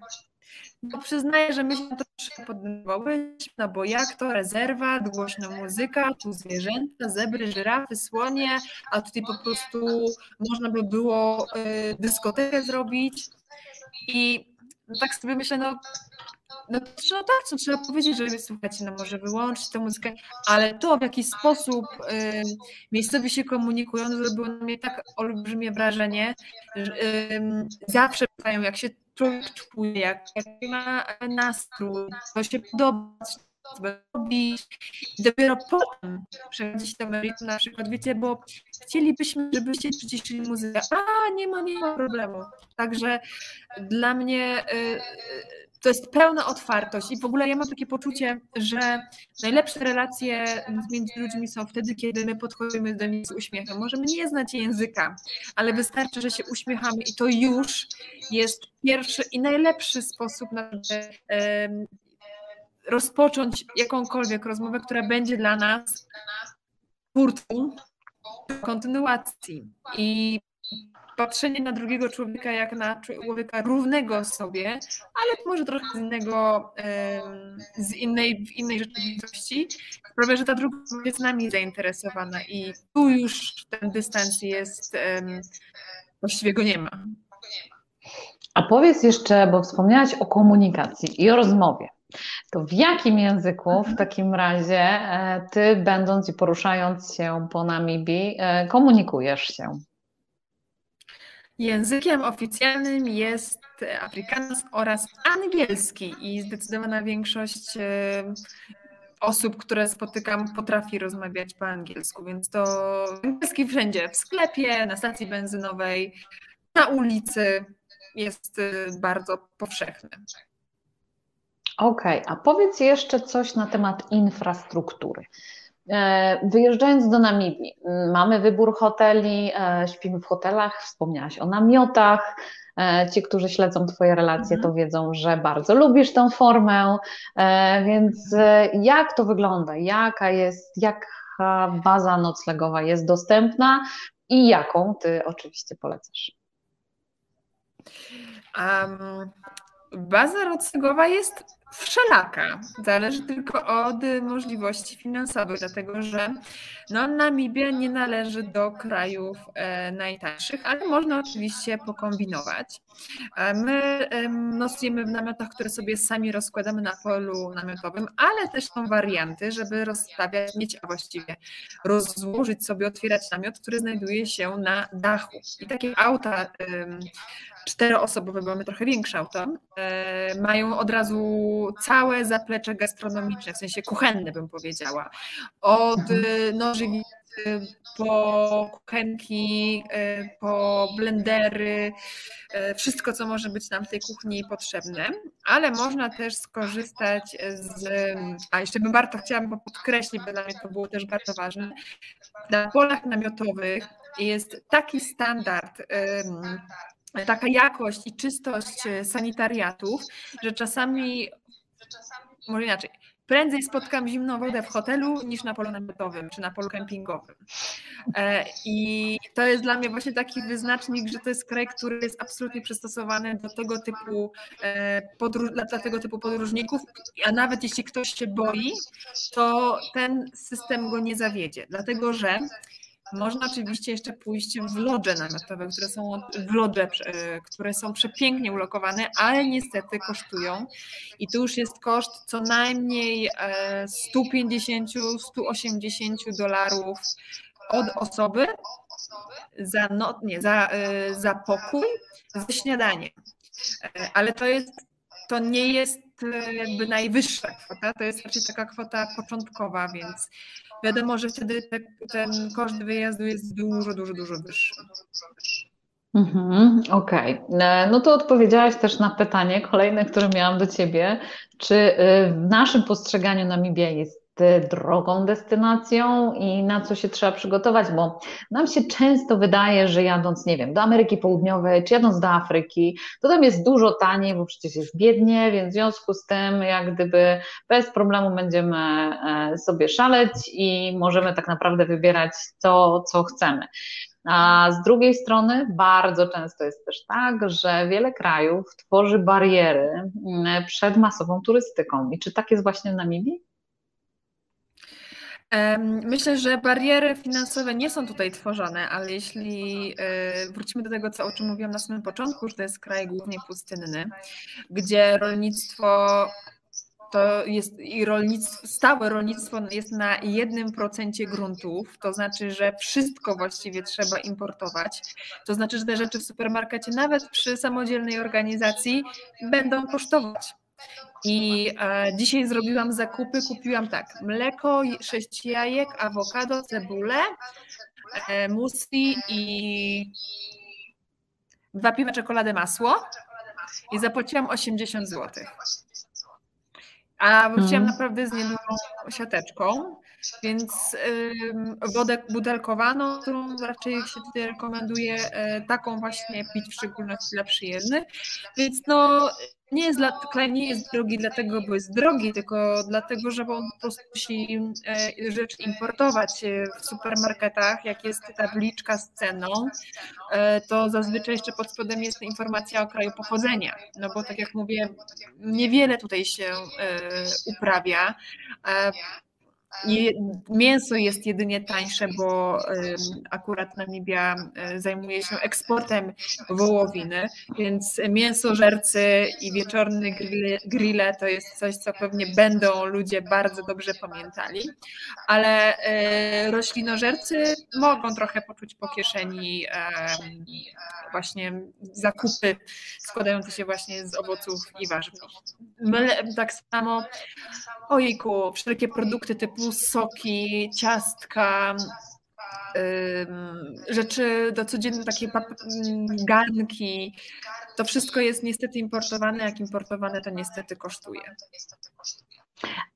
No przyznaję, że my się troszkę poddenerwowałyśmy, no bo jak to rezerwa, głośna muzyka, tu zwierzęta, zebry, żyrafy, słonie, a tutaj po prostu można by było y, dyskotekę zrobić. I no tak sobie myślę, no, no, no tak, co trzeba powiedzieć, że słuchajcie, no może wyłączyć tę muzykę, ale to w jaki sposób y, miejscowi się komunikują, zrobiło na mnie tak olbrzymie wrażenie, że y, zawsze pytają, jak się czuje, jak, jaki ma nastrój, co się podoba, robić. Dopiero potem przechodzić do meritum na przykład, wiecie, bo chcielibyśmy, żebyście przyciszyli muzykę. A, nie ma, nie ma problemu. Także dla mnie y, to jest pełna otwartość i w ogóle ja mam takie poczucie, że najlepsze relacje między ludźmi są wtedy, kiedy my podchodzimy do nich z uśmiechem. Możemy nie znać języka, ale wystarczy, że się uśmiechamy i to już jest pierwszy i najlepszy sposób na rozpocząć jakąkolwiek rozmowę, która będzie dla nas twórcą kontynuacji. I patrzenie na drugiego człowieka jak na człowieka równego sobie, ale może trochę z innego, z innej, w innej rzeczywistości, sprawia, że ta druga jest nami zainteresowana i tu już ten dystans jest, właściwie go nie ma. A powiedz jeszcze, bo wspomniałaś o komunikacji i o rozmowie. To w jakim języku w takim razie e, ty, będąc i poruszając się po Namibii, e, komunikujesz się? Językiem oficjalnym jest Afrikaans oraz angielski i zdecydowana większość e, osób, które spotykam, potrafi rozmawiać po angielsku, więc to angielski wszędzie, w sklepie, na stacji benzynowej, na ulicy jest e, bardzo powszechny. Okej, okay, a powiedz jeszcze coś na temat infrastruktury. E, wyjeżdżając do Namibii, mamy wybór hoteli, e, śpimy w hotelach, wspomniałaś o namiotach. E, ci, którzy śledzą Twoje relacje, to mhm. wiedzą, że bardzo lubisz tę formę. Więc jak to wygląda? Jaka jest, jaka baza noclegowa jest dostępna i jaką Ty oczywiście polecasz? Um, baza noclegowa jest wszelaka. Zależy tylko od możliwości finansowych, dlatego że no, Namibia nie należy do krajów e, najtańszych, ale można oczywiście pokombinować. E, my e, nosimy w namiotach, które sobie sami rozkładamy na polu namiotowym, ale też są warianty, żeby rozstawiać, mieć, a właściwie rozłożyć sobie, otwierać namiot, który znajduje się na dachu. I takie auta czteroosobowe, bo mamy trochę większe auto, e, mają od razu całe zaplecze gastronomiczne, w sensie kuchenne bym powiedziała. Od mhm. e, nożywicy po kuchenki, e, po blendery, wszystko, co może być nam w tej kuchni potrzebne, ale można też skorzystać z, a jeszcze bym bardzo chciałam podkreślić, bo dla mnie to było też bardzo ważne, na polach namiotowych jest taki standard taka jakość i czystość e, sanitariatów, że czasami, może inaczej, prędzej spotkam zimną wodę w hotelu niż na polu namiotowym czy na polu kempingowym. E, I to jest dla mnie właśnie taki wyznacznik, że to jest kraj, który jest absolutnie przystosowany do tego typu e, dla tego typu podróżników, a nawet jeśli ktoś się boi, to ten system go nie zawiedzie, dlatego że można oczywiście jeszcze pójść w lodże namiotowe, które są w lodże, e, które są przepięknie ulokowane, ale niestety kosztują. I tu już jest koszt co najmniej 150-180 e, dolarów od osoby za, no, nie, za, e, za pokój ze śniadaniem. Ale to jest to nie jest jakby najwyższa kwota, to jest raczej taka kwota początkowa, więc wiadomo, że wtedy te, ten koszt wyjazdu jest dużo, dużo, dużo wyższy. Mhm, Okej, okay. E, no to odpowiedziałaś też na pytanie kolejne, które miałam do Ciebie. Czy y, w naszym postrzeganiu Namibia jest drogą destynacją i na co się trzeba przygotować, bo nam się często wydaje, że jadąc, nie wiem, do Ameryki Południowej czy jadąc do Afryki, to tam jest dużo taniej, bo przecież jest biednie, więc w związku z tym jak gdyby bez problemu będziemy e, sobie szaleć i możemy tak naprawdę wybierać to, co chcemy. A z drugiej strony bardzo często jest też tak, że wiele krajów tworzy bariery mm, przed masową turystyką. I czy tak jest właśnie w Namibii? Myślę, że bariery finansowe nie są tutaj tworzone, ale jeśli e, wrócimy do tego, co, o czym mówiłam na samym początku, że to jest kraj głównie pustynny, gdzie rolnictwo to jest i rolnictwo, stałe rolnictwo jest na jednym procencie gruntów, to znaczy, że wszystko właściwie trzeba importować. To znaczy, że te rzeczy w supermarkecie, nawet przy samodzielnej organizacji, będą kosztować. I e, dzisiaj zrobiłam zakupy, kupiłam tak, mleko, sześć jajek, awokado, cebulę, e, muesli i dwa piwa czekolady masło i zapłaciłam 80 zł. A wróciłam hmm. naprawdę z niedużą siateczką. Więc wodę butelkowaną, którą raczej się tutaj rekomenduje, e, taką właśnie pić w szczególności dla przyjezdnych. Więc no nie jest, dla, nie jest drogi dlatego, bo jest drogi, tylko dlatego, że on po prostu musi e, rzeczy importować e, w supermarketach. Jak jest tabliczka z ceną, to zazwyczaj jeszcze pod spodem jest informacja o kraju pochodzenia. No bo tak jak mówię, niewiele tutaj się uprawia. Mięso jest jedynie tańsze, bo akurat Namibia e, zajmuje się eksportem wołowiny, więc mięsożercy i wieczorne grille, grille to jest coś, co pewnie będą ludzie bardzo dobrze pamiętali, ale e, roślinożercy mogą trochę poczuć po kieszeni właśnie zakupy składające się właśnie z owoców i warzyw. Tak samo, ojejku, wszelkie produkty typu soki, ciastka, rzeczy do codziennych, takie garnki. To wszystko jest niestety importowane, jak importowane to niestety kosztuje.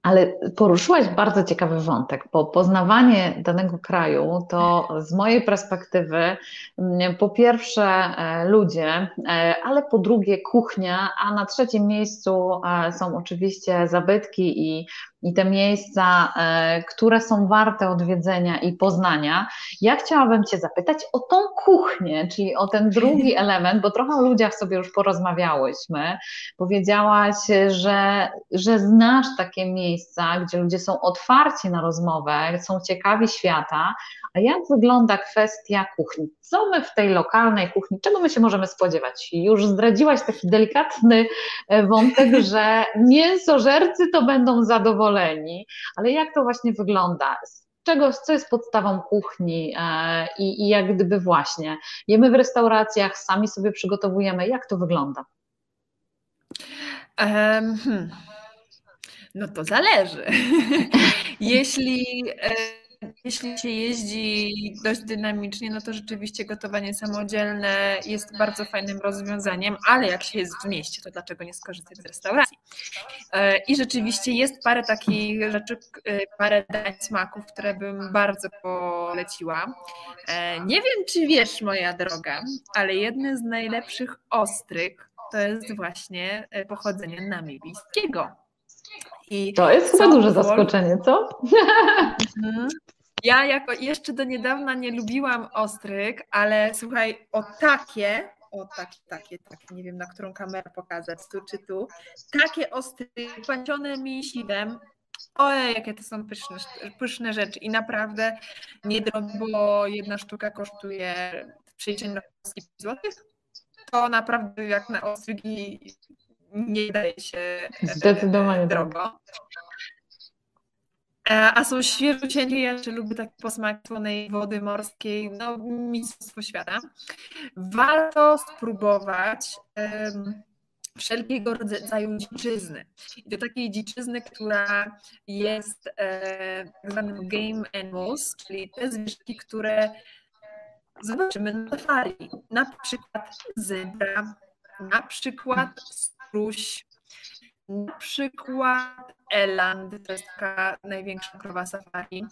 Ale poruszyłaś bardzo ciekawy wątek, bo poznawanie danego kraju to z mojej perspektywy mm, po pierwsze e, ludzie, e, ale po drugie kuchnia, a na trzecim miejscu e, są oczywiście zabytki i i te miejsca, e, które są warte odwiedzenia i poznania. Ja chciałabym Cię zapytać o tą kuchnię, czyli o ten drugi [LAUGHS] element, bo trochę o ludziach sobie już porozmawiałyśmy. Powiedziałaś, że, że znasz takie miejsca, gdzie ludzie są otwarci na rozmowę, są ciekawi świata, a jak wygląda kwestia kuchni? Co my w tej lokalnej kuchni, czego my się możemy spodziewać? Już zdradziłaś taki delikatny e, wątek, [LAUGHS] że mięsożercy to będą zadowoleni, ale jak to właśnie wygląda? Czego, co jest podstawą kuchni e, i, i jak gdyby właśnie jemy w restauracjach, sami sobie przygotowujemy, jak to wygląda? Um. No to zależy. [LAUGHS] Jeśli e, jeśli się jeździ dość dynamicznie, no to rzeczywiście gotowanie samodzielne jest bardzo fajnym rozwiązaniem, ale jak się jest w mieście, to dlaczego nie skorzystać z restauracji? E, I rzeczywiście jest parę takich rzeczy, e, parę dań smaków, które bym bardzo poleciła. E, nie wiem, czy wiesz, moja droga, ale jedne z najlepszych ostryk to jest właśnie pochodzenie namibijskiego. I to jest chyba duże zaskoczenie, co? Mhm. Ja jako jeszcze do niedawna nie lubiłam ostryk, ale słuchaj, o takie, o takie, takie, takie, nie wiem na którą kamerę pokazać, tu czy tu, takie ostryki płacione mięsiwem, Ojej, jakie to są pyszne, pyszne rzeczy i naprawdę niedrogo, bo jedna sztuka kosztuje w przeliczeniu na 5 zł. To naprawdę jak na ostrygi nie daje się e, Zdecydowanie tak. drogo. Tak. A są świeżucieńkie, ja jeszcze lubię taki posmak słonej wody morskiej, no mistrzostwo świata. Warto spróbować um, wszelkiego rodzaju dziczyzny. I do takiej dziczyzny, która jest e, tak zwanym game animals, czyli te zwierzęki, które zobaczymy na safari. Na przykład zebra, na przykład struś, na przykład Eland, to jest taka największa krowa safari.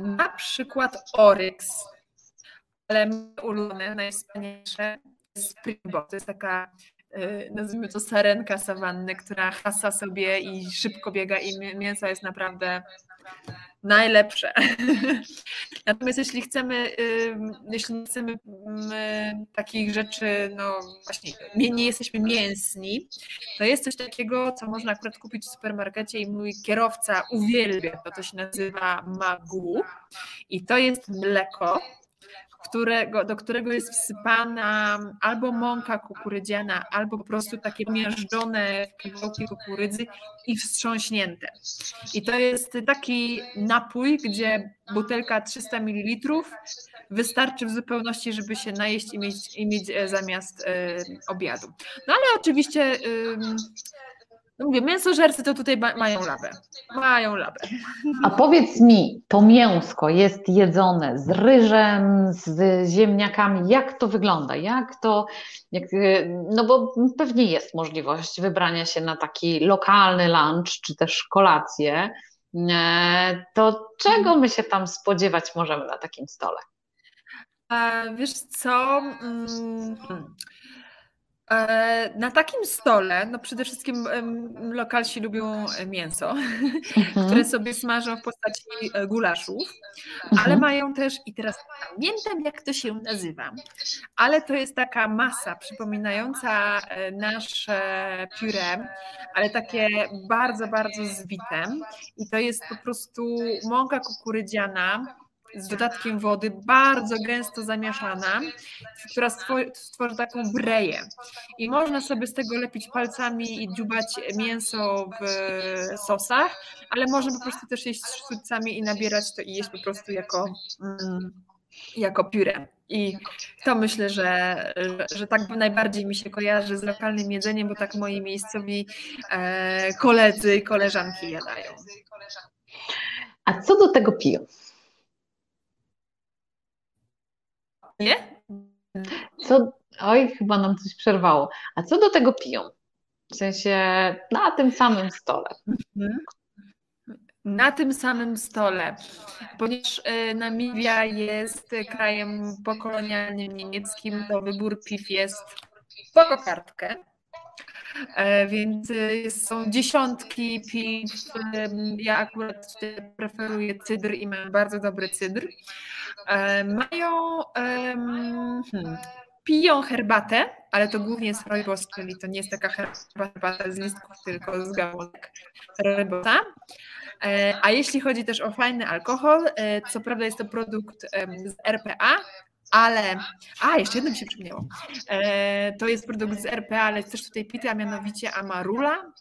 Na przykład Oryx, ale ulubione, najwspanialsze Springbok, to jest taka y, nazwijmy to sarenka sawanny, która hasa sobie i szybko biega i mięso jest naprawdę najlepsze. [LAUGHS] Natomiast jeśli chcemy, jeśli nie chcemy takich rzeczy, no właśnie, nie jesteśmy mięsni, to jest coś takiego, co można akurat kupić w supermarkecie i mój kierowca uwielbia, to to się nazywa magu. I to jest mleko, którego, do którego jest wsypana albo mąka kukurydziana, albo po prostu takie miażdżone kawałki kukurydzy i wstrząśnięte. I to jest taki napój, gdzie butelka 300 ml wystarczy w zupełności, żeby się najeść i mieć, i mieć e, zamiast y, obiadu. No ale oczywiście y, no mówię, mięsożercy to tutaj mają labę. Mają labę. A powiedz mi, to mięsko jest jedzone z ryżem, z ziemniakami. Jak to wygląda? Jak to, jak, no bo pewnie jest możliwość wybrania się na taki lokalny lunch, czy też kolację. E, to czego my się tam spodziewać możemy na takim stole? A wiesz co? Hmm. E, na takim stole, no przede wszystkim lokalsi lubią mięso, [LAUGHS] mhm. które sobie smażą w postaci e, gulaszów, mhm. ale mają też, i teraz pamiętam jak to się nazywa, ale to jest taka masa przypominająca e, nasze puree, ale takie bardzo, bardzo zwite i to jest po prostu mąka kukurydziana, z dodatkiem wody, bardzo gęsto zamieszana, która stworzy taką breję. I można sobie z tego lepić palcami i dziubać mięso w sosach, ale można po prostu też jeść sztućcami i nabierać to i jeść po prostu jako, mm, jako pióre. I to myślę, że, że tak najbardziej mi się kojarzy z lokalnym jedzeniem, bo tak moi miejscowi e, koledzy i koleżanki jadają. A co do tego piją? Nie? Co, oj, chyba nam coś przerwało. A co do tego piją? W sensie na tym samym stole. Mhm. Na tym samym stole, ponieważ y, Namibia jest krajem pokolonialnym niemieckim, to wybór piw jest po kartkę. E, więc są dziesiątki piw. Ja akurat preferuję cydr i mam bardzo dobry cydr. Mają hmm, piją herbatę, ale to głównie jest rooibos, czyli to nie jest taka herbata z listków, tylko z gałązek rooibosa. E, a jeśli chodzi też o fajny alkohol, e, co prawda jest to produkt z RPA, ale. A, jeszcze jedno mi się przypomniało. E, to jest produkt z RPA, ale jest też tutaj pity, a mianowicie Amarula.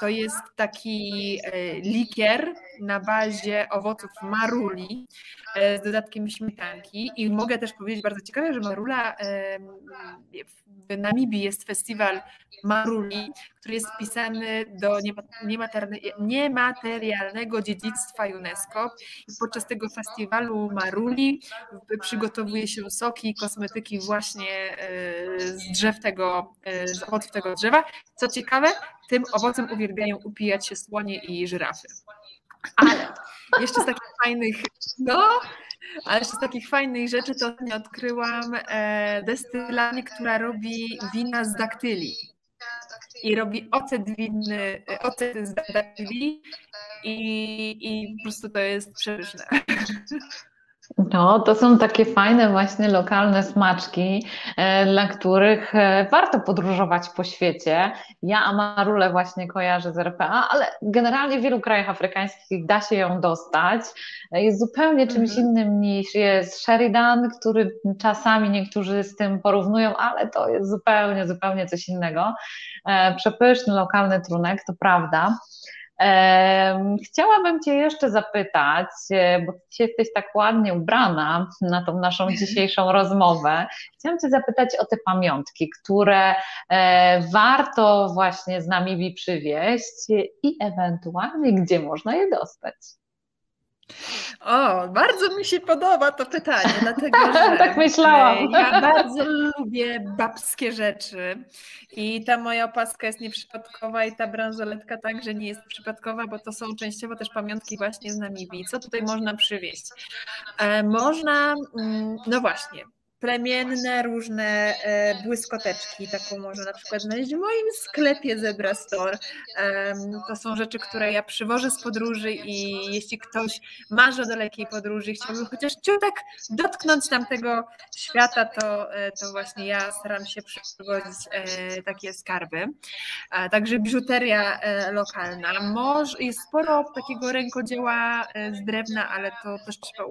To jest taki likier na bazie owoców maruli. E, z dodatkiem śmietanki. I mogę też powiedzieć bardzo ciekawe, że Marula w Namibii jest festiwal Maruli, który jest wpisany do niematerialnego dziedzictwa UNESCO. I podczas tego festiwalu Maruli przygotowuje się soki i kosmetyki właśnie e, z drzew tego, e, z owoców tego drzewa. Co ciekawe, tym owocem uwielbiają upijać się słonie i żyrafy. Ale jeszcze z takich fajnych, no, ale jeszcze z takich fajnych rzeczy to nie odkryłam e, destylanie, która robi wina z daktyli. I robi ocet winny, ocet z daktyli i, i po prostu to jest przepyszne. No, to są takie fajne właśnie lokalne smaczki, e, dla których e, warto podróżować po świecie. Ja amarulę właśnie kojarzę z RPA, ale generalnie w wielu krajach afrykańskich da się ją dostać. E, jest zupełnie czymś mhm. innym niż jest Sheridan, który czasami niektórzy z tym porównują, ale to jest zupełnie, zupełnie coś innego. Przepyszny lokalny trunek, to prawda. Chciałabym Cię jeszcze zapytać, e, bo Ty jesteś tak ładnie ubrana na tą naszą mhm. dzisiejszą rozmowę. Chciałam Cię zapytać o te pamiątki, które e, warto właśnie z nami przywieźć i ewentualnie gdzie można je dostać. O, bardzo mi się podoba to pytanie, [LAUGHS] dlatego że tak myślałam. Ja [LAUGHS] bardzo lubię babskie rzeczy i ta moja opaska jest nieprzypadkowa i ta bransoletka także nie jest przypadkowa, bo to są częściowo też pamiątki właśnie z Namibii. Co tutaj można przywieźć? E, można, mm, no właśnie, plemienne różne e, błyskoteczki, taką można na przykład znaleźć w moim sklepie Zebra Store. To są rzeczy, które ja przywożę z podróży i jeśli ktoś marzy o dalekiej podróży i chciałby chociaż ciutek dotknąć tamtego świata, to, e, to właśnie ja staram się przywozić e, takie skarby. Także biżuteria lokalna. Może, jest sporo takiego rękodzieła z drewna, ale to też trzeba,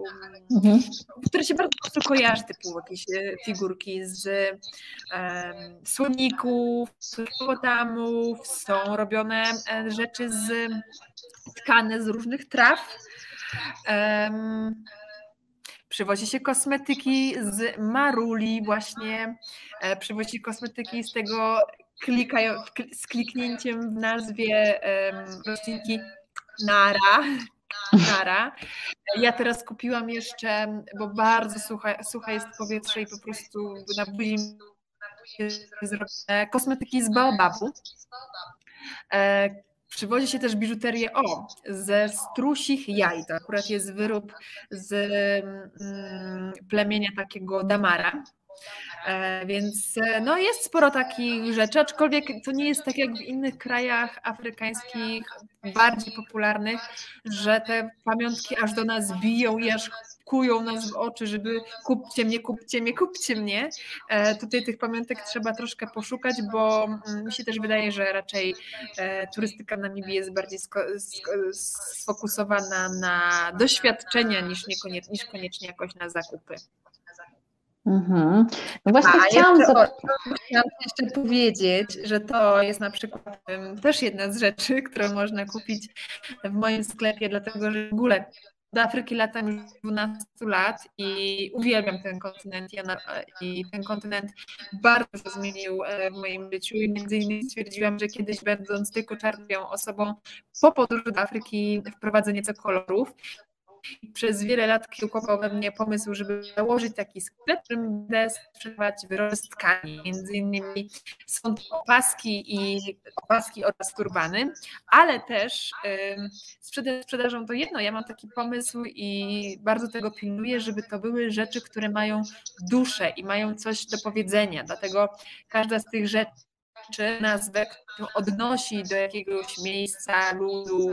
mhm. które się bardzo kojarzy, typu jakieś figurki z um, słoników, hipopotamów, są robione e, rzeczy z tkane z różnych traw. Um, przywozi się kosmetyki z maruli właśnie, e, przywozi kosmetyki z tego klikają, z kliknięciem w nazwie um, roślinki Nara, Nara. Ja teraz kupiłam jeszcze, bo bardzo sucha, sucha jest powietrze i po prostu na buzi zrobię kosmetyki z baobabu. E, przywozi się też biżuterię o, ze strusich jaj. To akurat jest wyrób z mm, plemienia takiego Damara. E, więc e, no jest sporo takich rzeczy, aczkolwiek to nie jest tak jak w innych krajach afrykańskich, bardziej popularnych, że te pamiątki aż do nas biją i aż kują nas w oczy, żeby kupcie mnie, kupcie mnie, kupcie mnie. E, tutaj tych pamiątek trzeba troszkę poszukać, bo mm, mi się też wydaje, że raczej turystyka Namibii jest bardziej sfokusowana na doświadczenia niż, niż koniecznie jakoś na zakupy. Mhm. No właśnie A, chciałam, jeszcze, chciałam jeszcze powiedzieć, że to jest na przykład też jedna z rzeczy, którą można kupić w moim sklepie, dlatego że w ogóle do Afryki latam już 12 lat i uwielbiam ten kontynent i ten kontynent bardzo zmienił e, w moim życiu i między innymi stwierdziłam, że kiedyś będąc tylko czarną osobą po podróży do Afryki wprowadzę nieco kolorów przez wiele lat kiełkował we mnie pomysł, żeby założyć taki sklep, w którym będę sprzedawać wyroby z. Między innymi są opaski i opaski oraz turbany, ale też yy, sprzedażą to jedno. Ja mam taki pomysł i bardzo tego pilnuję, żeby to były rzeczy, które mają duszę i mają coś do powiedzenia. Dlatego każda z tych rzeczy czy nazwę, odnosi do jakiegoś miejsca, ludu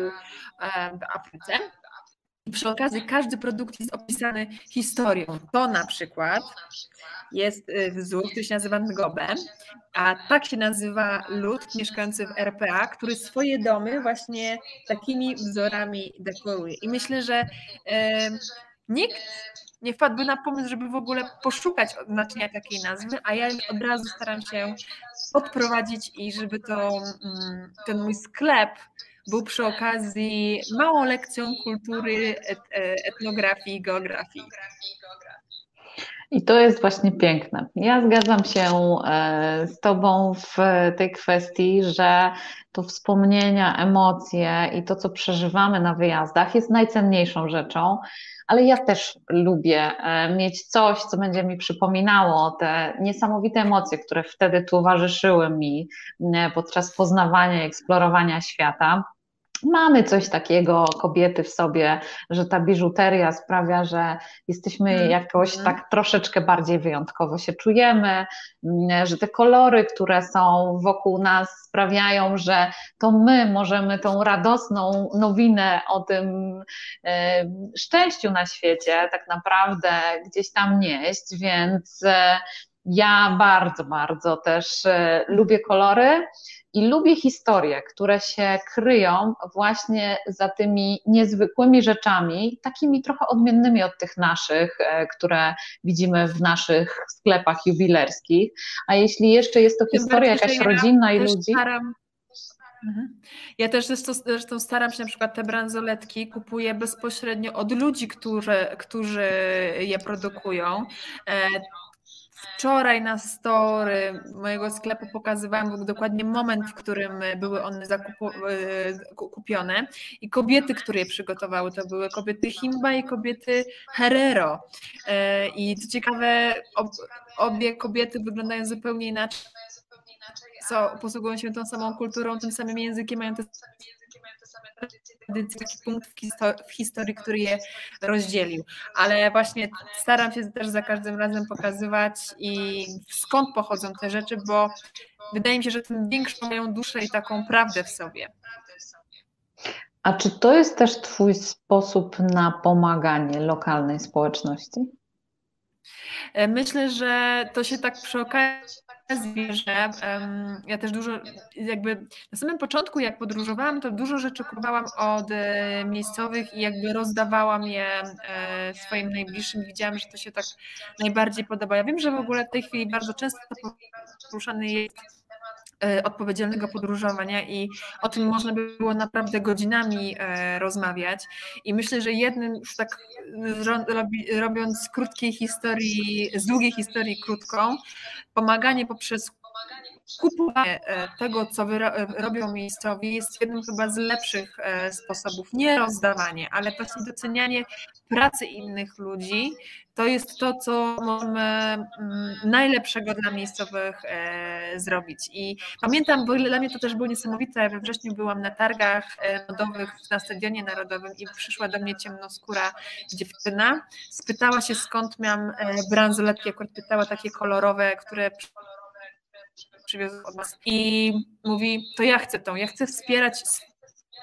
w Afryce. I przy okazji każdy produkt jest opisany historią. To na przykład jest y, wzór, który się nazywa Ngobe, a tak się nazywa lud mieszkający w RPA, który swoje domy właśnie takimi wzorami dekoruje. I myślę, że nikt nie wpadłby na pomysł, żeby w ogóle poszukać znaczenia takiej nazwy, a ja od razu staram się podprowadzić i żeby to, mm, ten mój sklep był przy okazji małą lekcją kultury, e, etnografii, geografii. I to jest właśnie piękne. Ja zgadzam się e, z Tobą w tej kwestii, że to wspomnienia, emocje i to, co przeżywamy na wyjazdach, jest najcenniejszą rzeczą, ale ja też lubię e, mieć coś, co będzie mi przypominało te niesamowite emocje, które wtedy towarzyszyły mi podczas poznawania i eksplorowania świata mamy coś takiego, kobiety w sobie, że ta biżuteria sprawia, że jesteśmy mm, jakoś mm. tak troszeczkę bardziej wyjątkowo się czujemy, mm, że te kolory, które są wokół nas sprawiają, że to my możemy tą radosną nowinę o tym szczęściu na świecie tak naprawdę gdzieś tam nieść, więc e, ja bardzo, bardzo też e, lubię kolory i lubię historie, które się kryją właśnie za tymi niezwykłymi rzeczami, takimi trochę odmiennymi od tych naszych, e, które widzimy w naszych sklepach jubilerskich. A jeśli jeszcze jest to historia jakaś rodzinna i ludzi. Staram. Mhm. Ja też zresztą, zresztą staram się na przykład te bransoletki kupuję bezpośrednio od ludzi, którzy, którzy je produkują. E, Wczoraj na story mojego sklepu pokazywałam dokładnie moment, w którym były one e, kupione i kobiety, które je przygotowały, to były kobiety Himba i kobiety Herero. E, I co ciekawe, obie kobiety wyglądają zupełnie inaczej, co posługują się tą samą kulturą, tym samym językiem, mają te taki punkt w historii, który je rozdzielił. Ale właśnie staram się też za każdym razem pokazywać i skąd pochodzą te rzeczy, bo wydaje mi się, że tym większą mają duszę i taką prawdę w sobie. A czy to jest też Twój sposób na pomaganie lokalnej społeczności? E, myślę, że to się tak przy okazji um, ja też dużo, jakby na samym początku, jak podróżowałam, to dużo rzeczy kupowałam od e, miejscowych i jakby rozdawałam je e, swoim najbliższym. Widziałam, że to się tak najbardziej podoba. Ja wiem, że w ogóle w tej chwili bardzo często poruszany jest odpowiedzialnego podróżowania i o tym można by było naprawdę godzinami e, rozmawiać. I myślę, że jednym już tak robiąc z krótkiej historii, z długiej historii krótką, pomaganie poprzez kupowanie e, tego, co robią miejscowi, jest jednym chyba z lepszych sposobów. Nie rozdawanie, ale właśnie docenianie pracy innych ludzi, to jest to, co możemy mm, najlepszego dla miejscowych e, zrobić. I pamiętam, bo dla mnie to też było niesamowite, we wrześniu byłam na targach e, narodowych na Stadionie Narodowym i przyszła do mnie ciemnoskóra dziewczyna, spytała się skąd miałam e, bransoletki, akurat pytała takie kolorowe, które od nas i mówi, to ja chcę tą, ja chcę wspierać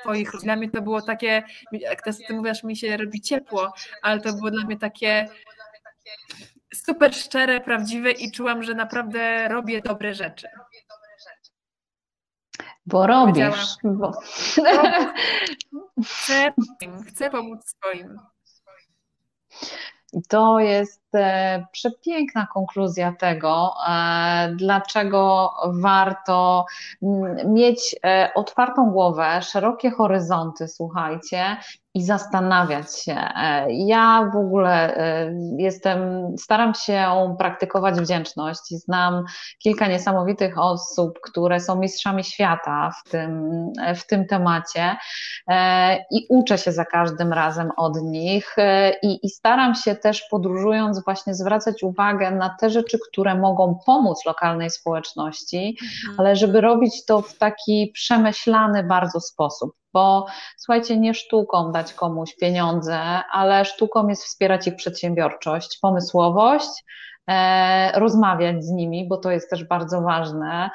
swoich. Dla mnie to było takie, jak ty mówisz, mi się robi ciepło, ale to było dla mnie takie super szczere, prawdziwe i czułam, że naprawdę robię dobre rzeczy. Bo robisz. Bo... Chcę, chcę pomóc swoim. To jest przepiękna konkluzja tego, e, dlaczego warto mieć e, otwartą głowę, szerokie horyzonty, słuchajcie, i zastanawiać się. E, ja w ogóle e, jestem, staram się praktykować wdzięczność znam kilka niesamowitych osób, które są mistrzami świata w tym, w tym temacie e, i uczę się za każdym razem od nich i, i staram się też podróżując właśnie zwracać uwagę na te rzeczy, które mogą pomóc lokalnej społeczności, mhm. ale żeby robić to w taki przemyślany bardzo sposób bo słuchajcie, nie sztuką dać komuś pieniądze, ale sztuką jest wspierać ich przedsiębiorczość, pomysłowość, rozmawiać z nimi, bo to jest też bardzo ważne.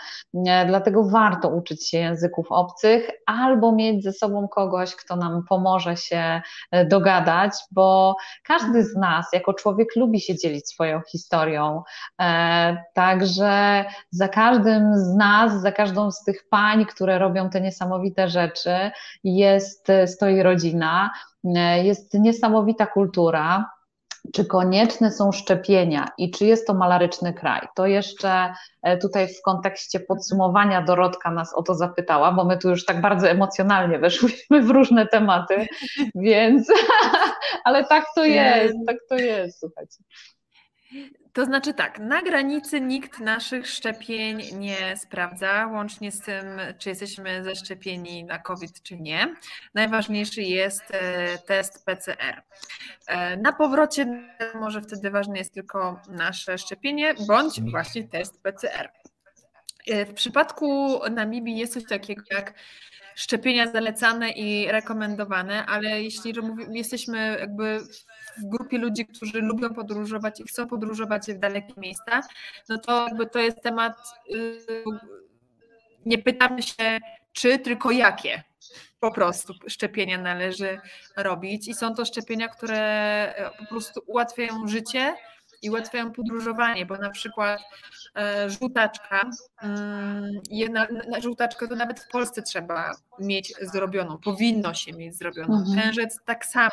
E, dlatego warto uczyć się języków obcych albo mieć ze sobą kogoś, kto nam pomoże się dogadać, bo każdy z nas jako człowiek lubi się dzielić swoją historią. Także za każdym z nas, za każdą z tych pań, które robią te niesamowite rzeczy, jest, stoi rodzina, jest niesamowita kultura. Czy konieczne są szczepienia i czy jest to malaryczny kraj? To jeszcze e, tutaj w kontekście podsumowania Dorotka nas o to zapytała, bo my tu już tak bardzo emocjonalnie weszłyśmy w różne tematy, więc [LAUGHS] ale tak to jest, tak to jest, słuchajcie. To znaczy tak, na granicy nikt naszych szczepień nie sprawdza, łącznie z tym, czy jesteśmy zaszczepieni na COVID, czy nie. Najważniejszy jest e, test PCR. E, na powrocie może wtedy ważne jest tylko nasze szczepienie, bądź właśnie test PCR. E, w przypadku Namibii jest coś takiego jak szczepienia zalecane i rekomendowane, ale jeśli jesteśmy jakby w grupie ludzi, którzy lubią podróżować i chcą podróżować w dalekie miejsca, no to jakby to jest temat, y, nie pytamy się czy, tylko jakie po prostu szczepienia należy robić. I są to szczepienia, które po prostu ułatwiają życie i ułatwiają podróżowanie, bo na przykład e, żółtaczka, mm, jedna, żółtaczkę to nawet w Polsce trzeba mieć zrobioną, powinno się mieć zrobioną. Mhm. Tężec tak samo.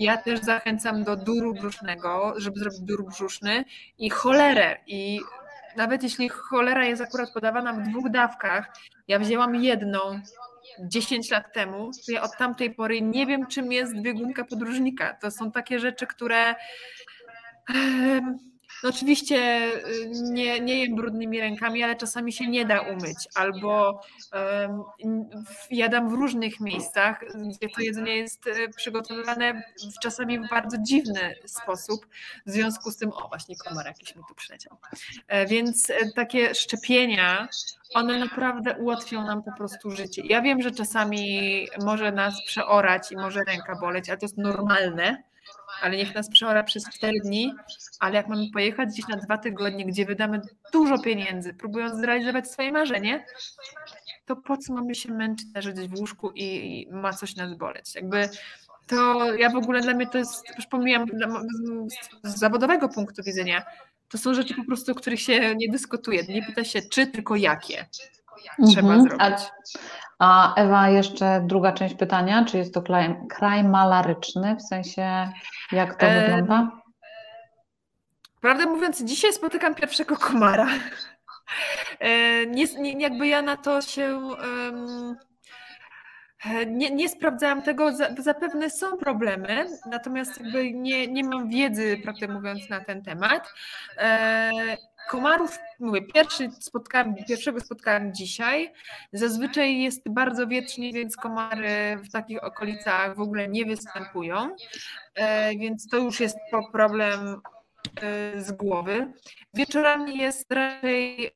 Ja też zachęcam do duru brzusznego, żeby zrobić dur brzuszny i cholerę i nawet jeśli cholera jest akurat podawana w dwóch dawkach, ja wzięłam jedną 10 lat temu, to ja od tamtej pory nie wiem, czym jest biegunka podróżnika. To są takie rzeczy, które no oczywiście y, nie, nie jem brudnymi rękami, ale czasami się nie da umyć, albo um, jadam w różnych miejscach, gdzie to jedzenie jest y, przygotowywane w, czasami w bardzo dziwny sposób. W związku z tym, o właśnie komar jakiś mi tu przyleciał. E, więc e, takie szczepienia, one naprawdę ułatwią nam po prostu życie. Ja wiem, że czasami może nas przeorać i może ręka boleć, ale to jest normalne ale niech nas przeora przez 4 dni, ale jak mamy pojechać gdzieś na dwa tygodnie, gdzie wydamy dużo pieniędzy, próbując zrealizować swoje marzenie, to po co mamy się męczyć, leżeć w łóżku i ma coś nas boleć? Jakby to ja w ogóle dla mnie to jest, już pomijam z, z zawodowego punktu widzenia, to są rzeczy po prostu, o których się nie dyskutuje. Nie pyta się czy, tylko jakie trzeba mhm. zrobić. A Ewa, jeszcze druga część pytania, czy jest to kraj, kraj malaryczny, w sensie jak to e... wygląda? Prawdę mówiąc, dzisiaj spotykam pierwszego komara. E, nie, nie, jakby ja na to się um, nie, nie sprawdzałam tego, zapewne są problemy, natomiast jakby nie, nie mam wiedzy, prawdę mówiąc, na ten temat. E, komarów, mówię, pierwszy spotkałam, pierwszego spotkałam dzisiaj. Zazwyczaj jest bardzo wiecznie, więc komary w takich okolicach w ogóle nie występują, e, więc to już jest problem e, z głowy. Wieczorami jest raczej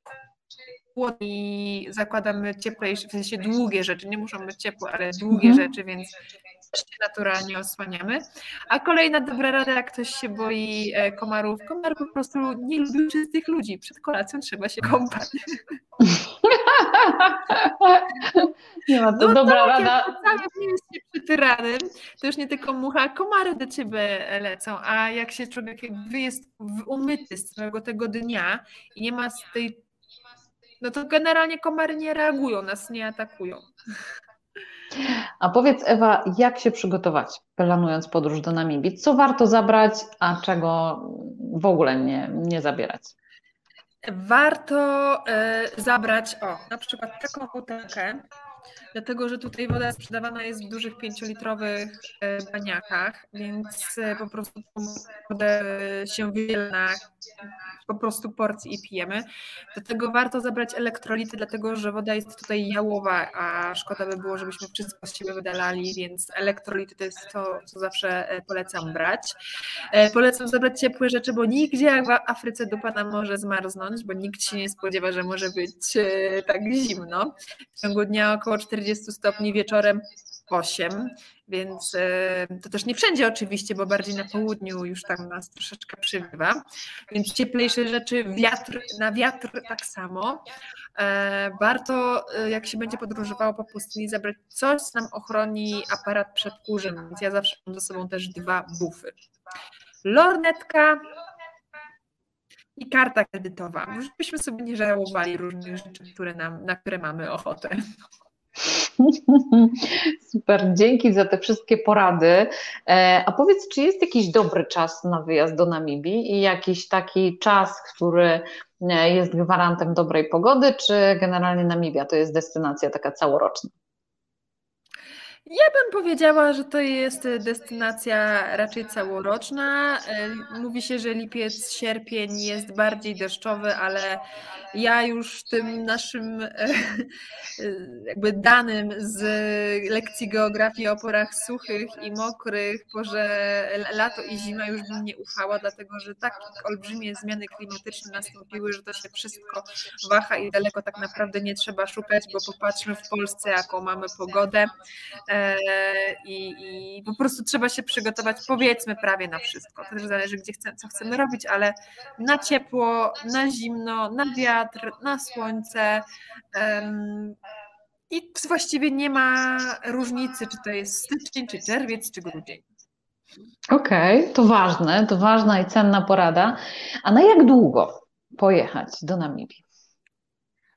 i zakładamy cieplejsze, w sensie długie rzeczy, nie muszą być ciepłe, ale długie mhm. rzeczy, więc się naturalnie osłaniamy. A kolejna dobra rada, jak ktoś się boi e, komarów, komar po prostu nie lubi czystych ludzi. Przed kolacją trzeba się kąpać. [LAUGHS] Nie ma to no dobra rada. Cały jest przytyranym, to już nie tylko mucha, komary do ciebie lecą, a jak się człowiek jakby jest umyty z całego tego dnia i nie ma z tej no to generalnie komary nie reagują, nas nie atakują. A powiedz Ewa, jak się przygotować, planując podróż do Namibii? Co warto zabrać, a czego w ogóle nie, nie zabierać? Warto y, zabrać, o, na przykład taką butelkę, dlatego że tutaj woda sprzedawana jest w dużych pięciolitrowych e, baniakach, więc e, po prostu wodę się wydziela na po prostu porcji i pijemy. Do tego warto zabrać elektrolity, dlatego że woda jest tutaj jałowa, a szkoda by było, żebyśmy wszystko z siebie wydalali, więc elektrolity to jest to, co zawsze e, polecam brać. Polecam zabrać ciepłe rzeczy, bo nigdzie jak w Afryce dupa nam może zmarznąć, bo nikt się nie spodziewa, że może być tak zimno. W ciągu dnia około 40 stopni wieczorem 8, więc to też nie wszędzie oczywiście, bo bardziej na południu już tam nas troszeczkę przybywa, więc cieplejsze rzeczy, wiatr, na wiatr tak samo. Warto, jak się będzie podróżowało po pustyni, zabrać coś, co nam ochroni aparat przed kurzem, więc ja zawsze mam ze sobą też dwa bufy. Lornetka, i karta kredytowa, żebyśmy sobie nie żałowali różnych rzeczy, które nam, na które mamy ochotę. [LAUGHS] Super, dzięki za te wszystkie porady. E, a powiedz, czy jest jakiś dobry czas na wyjazd do Namibii i jakiś taki czas, który e, jest gwarantem dobrej pogody, czy generalnie Namibia to jest destynacja taka całoroczna? Ja bym powiedziała, że to jest destynacja raczej całoroczna. E, mówi się, że lipiec, sierpień jest bardziej deszczowy, ale ja już tym naszym e, e, jakby danym z lekcji geografii o porach suchych i mokrych, porze lato i zima już bym nie ufała, dlatego że tak olbrzymie zmiany klimatyczne nastąpiły, że to się wszystko waha i daleko tak naprawdę nie trzeba szukać, bo popatrzmy w Polsce, jaką mamy pogodę i, i po prostu trzeba się przygotować, powiedzmy prawie na wszystko. To też zależy, gdzie chcemy, co chcemy robić, ale na ciepło, na zimno, na wiatr, na słońce. I właściwie nie ma różnicy, czy to jest styczeń, czy czerwiec, czy grudzień. Okej, okay, to ważne, to ważna i cenna porada. A na jak długo pojechać do Namibii?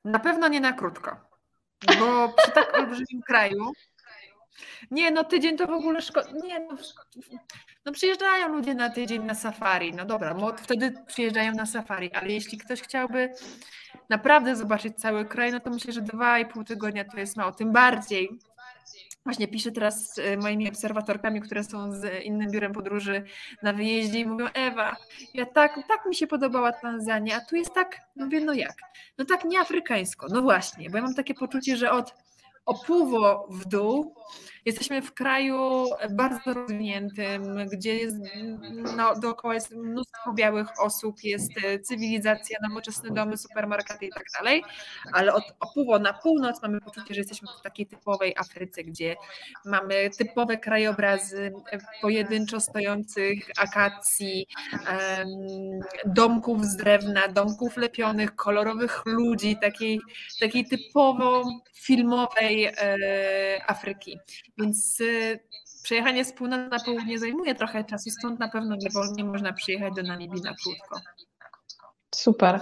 Na pewno nie na krótko, bo przy tak olbrzymim kraju. Nie, no tydzień to w ogóle szkoda. Nie, no, no przyjeżdżają ludzie na tydzień na safari. No dobra, wtedy przyjeżdżają na safari, ale jeśli ktoś chciałby naprawdę zobaczyć cały kraj, no to myślę, że dwa i pół tygodnia to jest mało. Tym bardziej Właśnie piszę teraz z moimi obserwatorkami, które są z innym biurem podróży na wyjeździe i mówią, Ewa, ja tak, tak mi się podobała Tanzania, a tu jest tak, mówię, no jak? No tak nieafrykańsko. No właśnie, bo ja mam takie poczucie, że od opływo w dół. Jesteśmy w kraju bardzo rozwiniętym, gdzie jest, no, dookoła jest mnóstwo białych osób, jest cywilizacja, nowoczesne domy, supermarkety i tak dalej, ale od opływu na północ mamy poczucie, że jesteśmy w takiej typowej Afryce, gdzie mamy typowe krajobrazy pojedynczo stojących akacji, domków z drewna, domków lepionych, kolorowych ludzi, takiej, takiej typowo filmowej e, Afryki. Więc e, przejechanie z północy na południe zajmuje trochę czasu, stąd na pewno nie można przyjechać do Namibii na krótko. Super.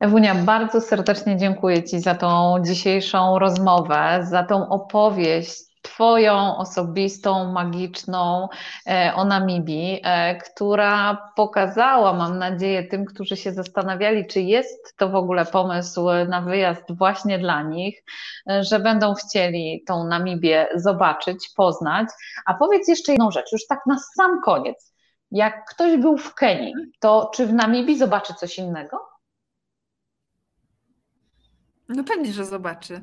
Ewunia, bardzo serdecznie dziękuję Ci za tą dzisiejszą rozmowę, za tą opowieść Twoją osobistą, magiczną e, o Namibii, e, która pokazała, mam nadzieję, tym, którzy się zastanawiali, czy jest to w ogóle pomysł na wyjazd właśnie dla nich, e, że będą chcieli tą Namibię zobaczyć, poznać. A powiedz jeszcze jedną rzecz, już tak na sam koniec. Jak ktoś był w Kenii, to czy w Namibii zobaczy coś innego? No pewnie, że zobaczy.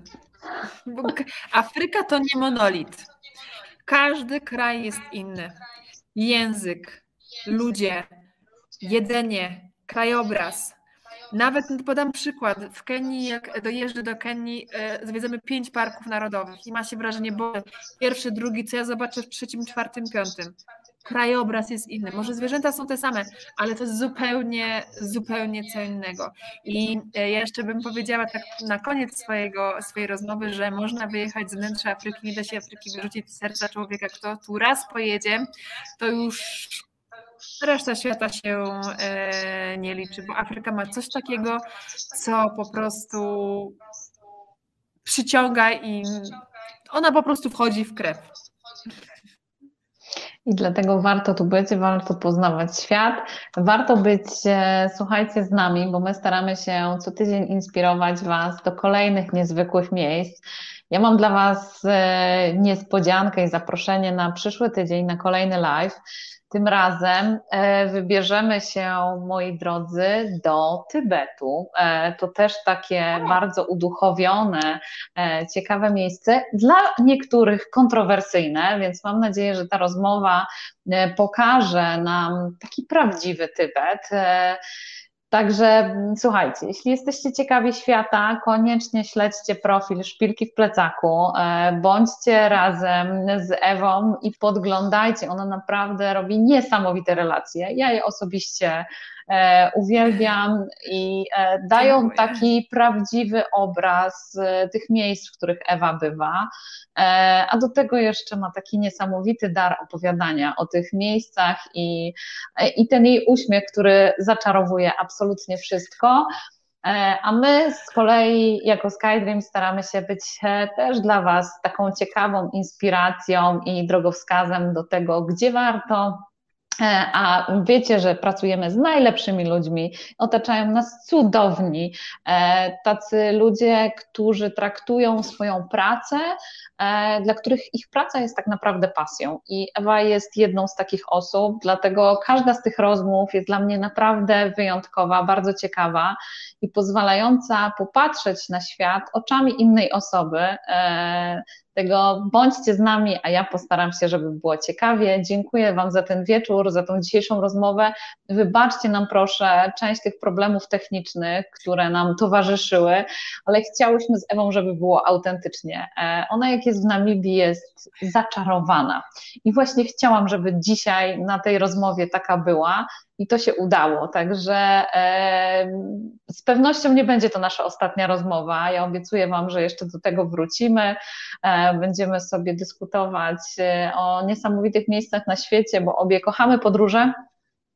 Bo Afryka to nie monolit. Każdy kraj jest inny. Język, ludzie, jedzenie, krajobraz. Nawet podam przykład. W Kenii, jak dojeżdżę do Kenii, e, zwiedzamy pięć parków narodowych i ma się wrażenie, bo pierwszy, drugi, co ja zobaczę w trzecim, czwartym, piątym krajobraz jest inny. Może zwierzęta są te same, ale to jest zupełnie, zupełnie co innego. I e, ja jeszcze bym powiedziała tak na koniec swojego, swojej rozmowy, że można wyjechać z wnętrza Afryki, nie da się Afryki wyrzucić z serca człowieka. Kto tu raz pojedzie, to już reszta świata się e, nie liczy, bo Afryka ma coś takiego, co po prostu przyciąga i ona po prostu wchodzi w krew. I dlatego warto tu być, warto poznawać świat, warto być, e, słuchajcie, z nami, bo my staramy się co tydzień inspirować Was do kolejnych niezwykłych miejsc. Ja mam dla Was e, niespodziankę i zaproszenie na przyszły tydzień, na kolejny live. Tym razem e, wybierzemy się, moi drodzy, do Tybetu. E, to też takie bardzo uduchowione, ciekawe miejsce, dla niektórych kontrowersyjne, więc mam nadzieję, że ta rozmowa pokaże nam taki prawdziwy Tybet Także mm, słuchajcie, jeśli jesteście ciekawi świata, koniecznie śledźcie profil Szpilki w plecaku, e, bądźcie razem z Ewą i podglądajcie. Ona naprawdę robi niesamowite relacje. Ja je osobiście uwielbiam i e, dają Dziękuję. taki prawdziwy obraz e, tych miejsc, w których Ewa bywa. A do tego jeszcze ma taki niesamowity dar opowiadania o tych miejscach i, i ten jej uśmiech, który zaczarowuje absolutnie wszystko. A my z kolei jako SkyDream staramy się być też dla Was taką ciekawą inspiracją i drogowskazem do tego, gdzie warto E, a wiecie, że pracujemy z najlepszymi ludźmi, otaczają nas cudowni, e, tacy ludzie, którzy traktują swoją pracę, e, dla których ich praca jest tak naprawdę pasją. I Ewa jest jedną z takich osób, dlatego każda z tych rozmów jest dla mnie naprawdę wyjątkowa, bardzo ciekawa i pozwalająca popatrzeć na świat oczami innej osoby, tego bądźcie z nami, a ja postaram się, żeby było ciekawie. Dziękuję Wam za ten wieczór, za tą dzisiejszą rozmowę. Wybaczcie nam proszę część tych problemów technicznych, które nam towarzyszyły, ale chciałyśmy z Ewą, żeby było autentycznie. E, ona jak jest w Namibii jest zaczarowana i właśnie chciałam, żeby dzisiaj na tej rozmowie taka była i to się udało. Także z pewnością nie będzie to nasza ostatnia rozmowa. Ja obiecuję Wam, że jeszcze do tego wrócimy. Będziemy sobie dyskutować e, o niesamowitych miejscach na świecie, bo obie kochamy podróże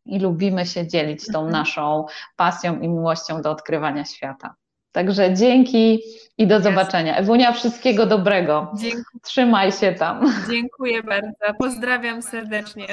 i lubimy się dzielić tą mhm. naszą pasją i miłością do odkrywania świata. Także dzięki i do zobaczenia. Ewunia, wszystkiego dobrego. Dziękuję. Trzymaj się tam. Dziękuję bardzo. Pozdrawiam serdecznie.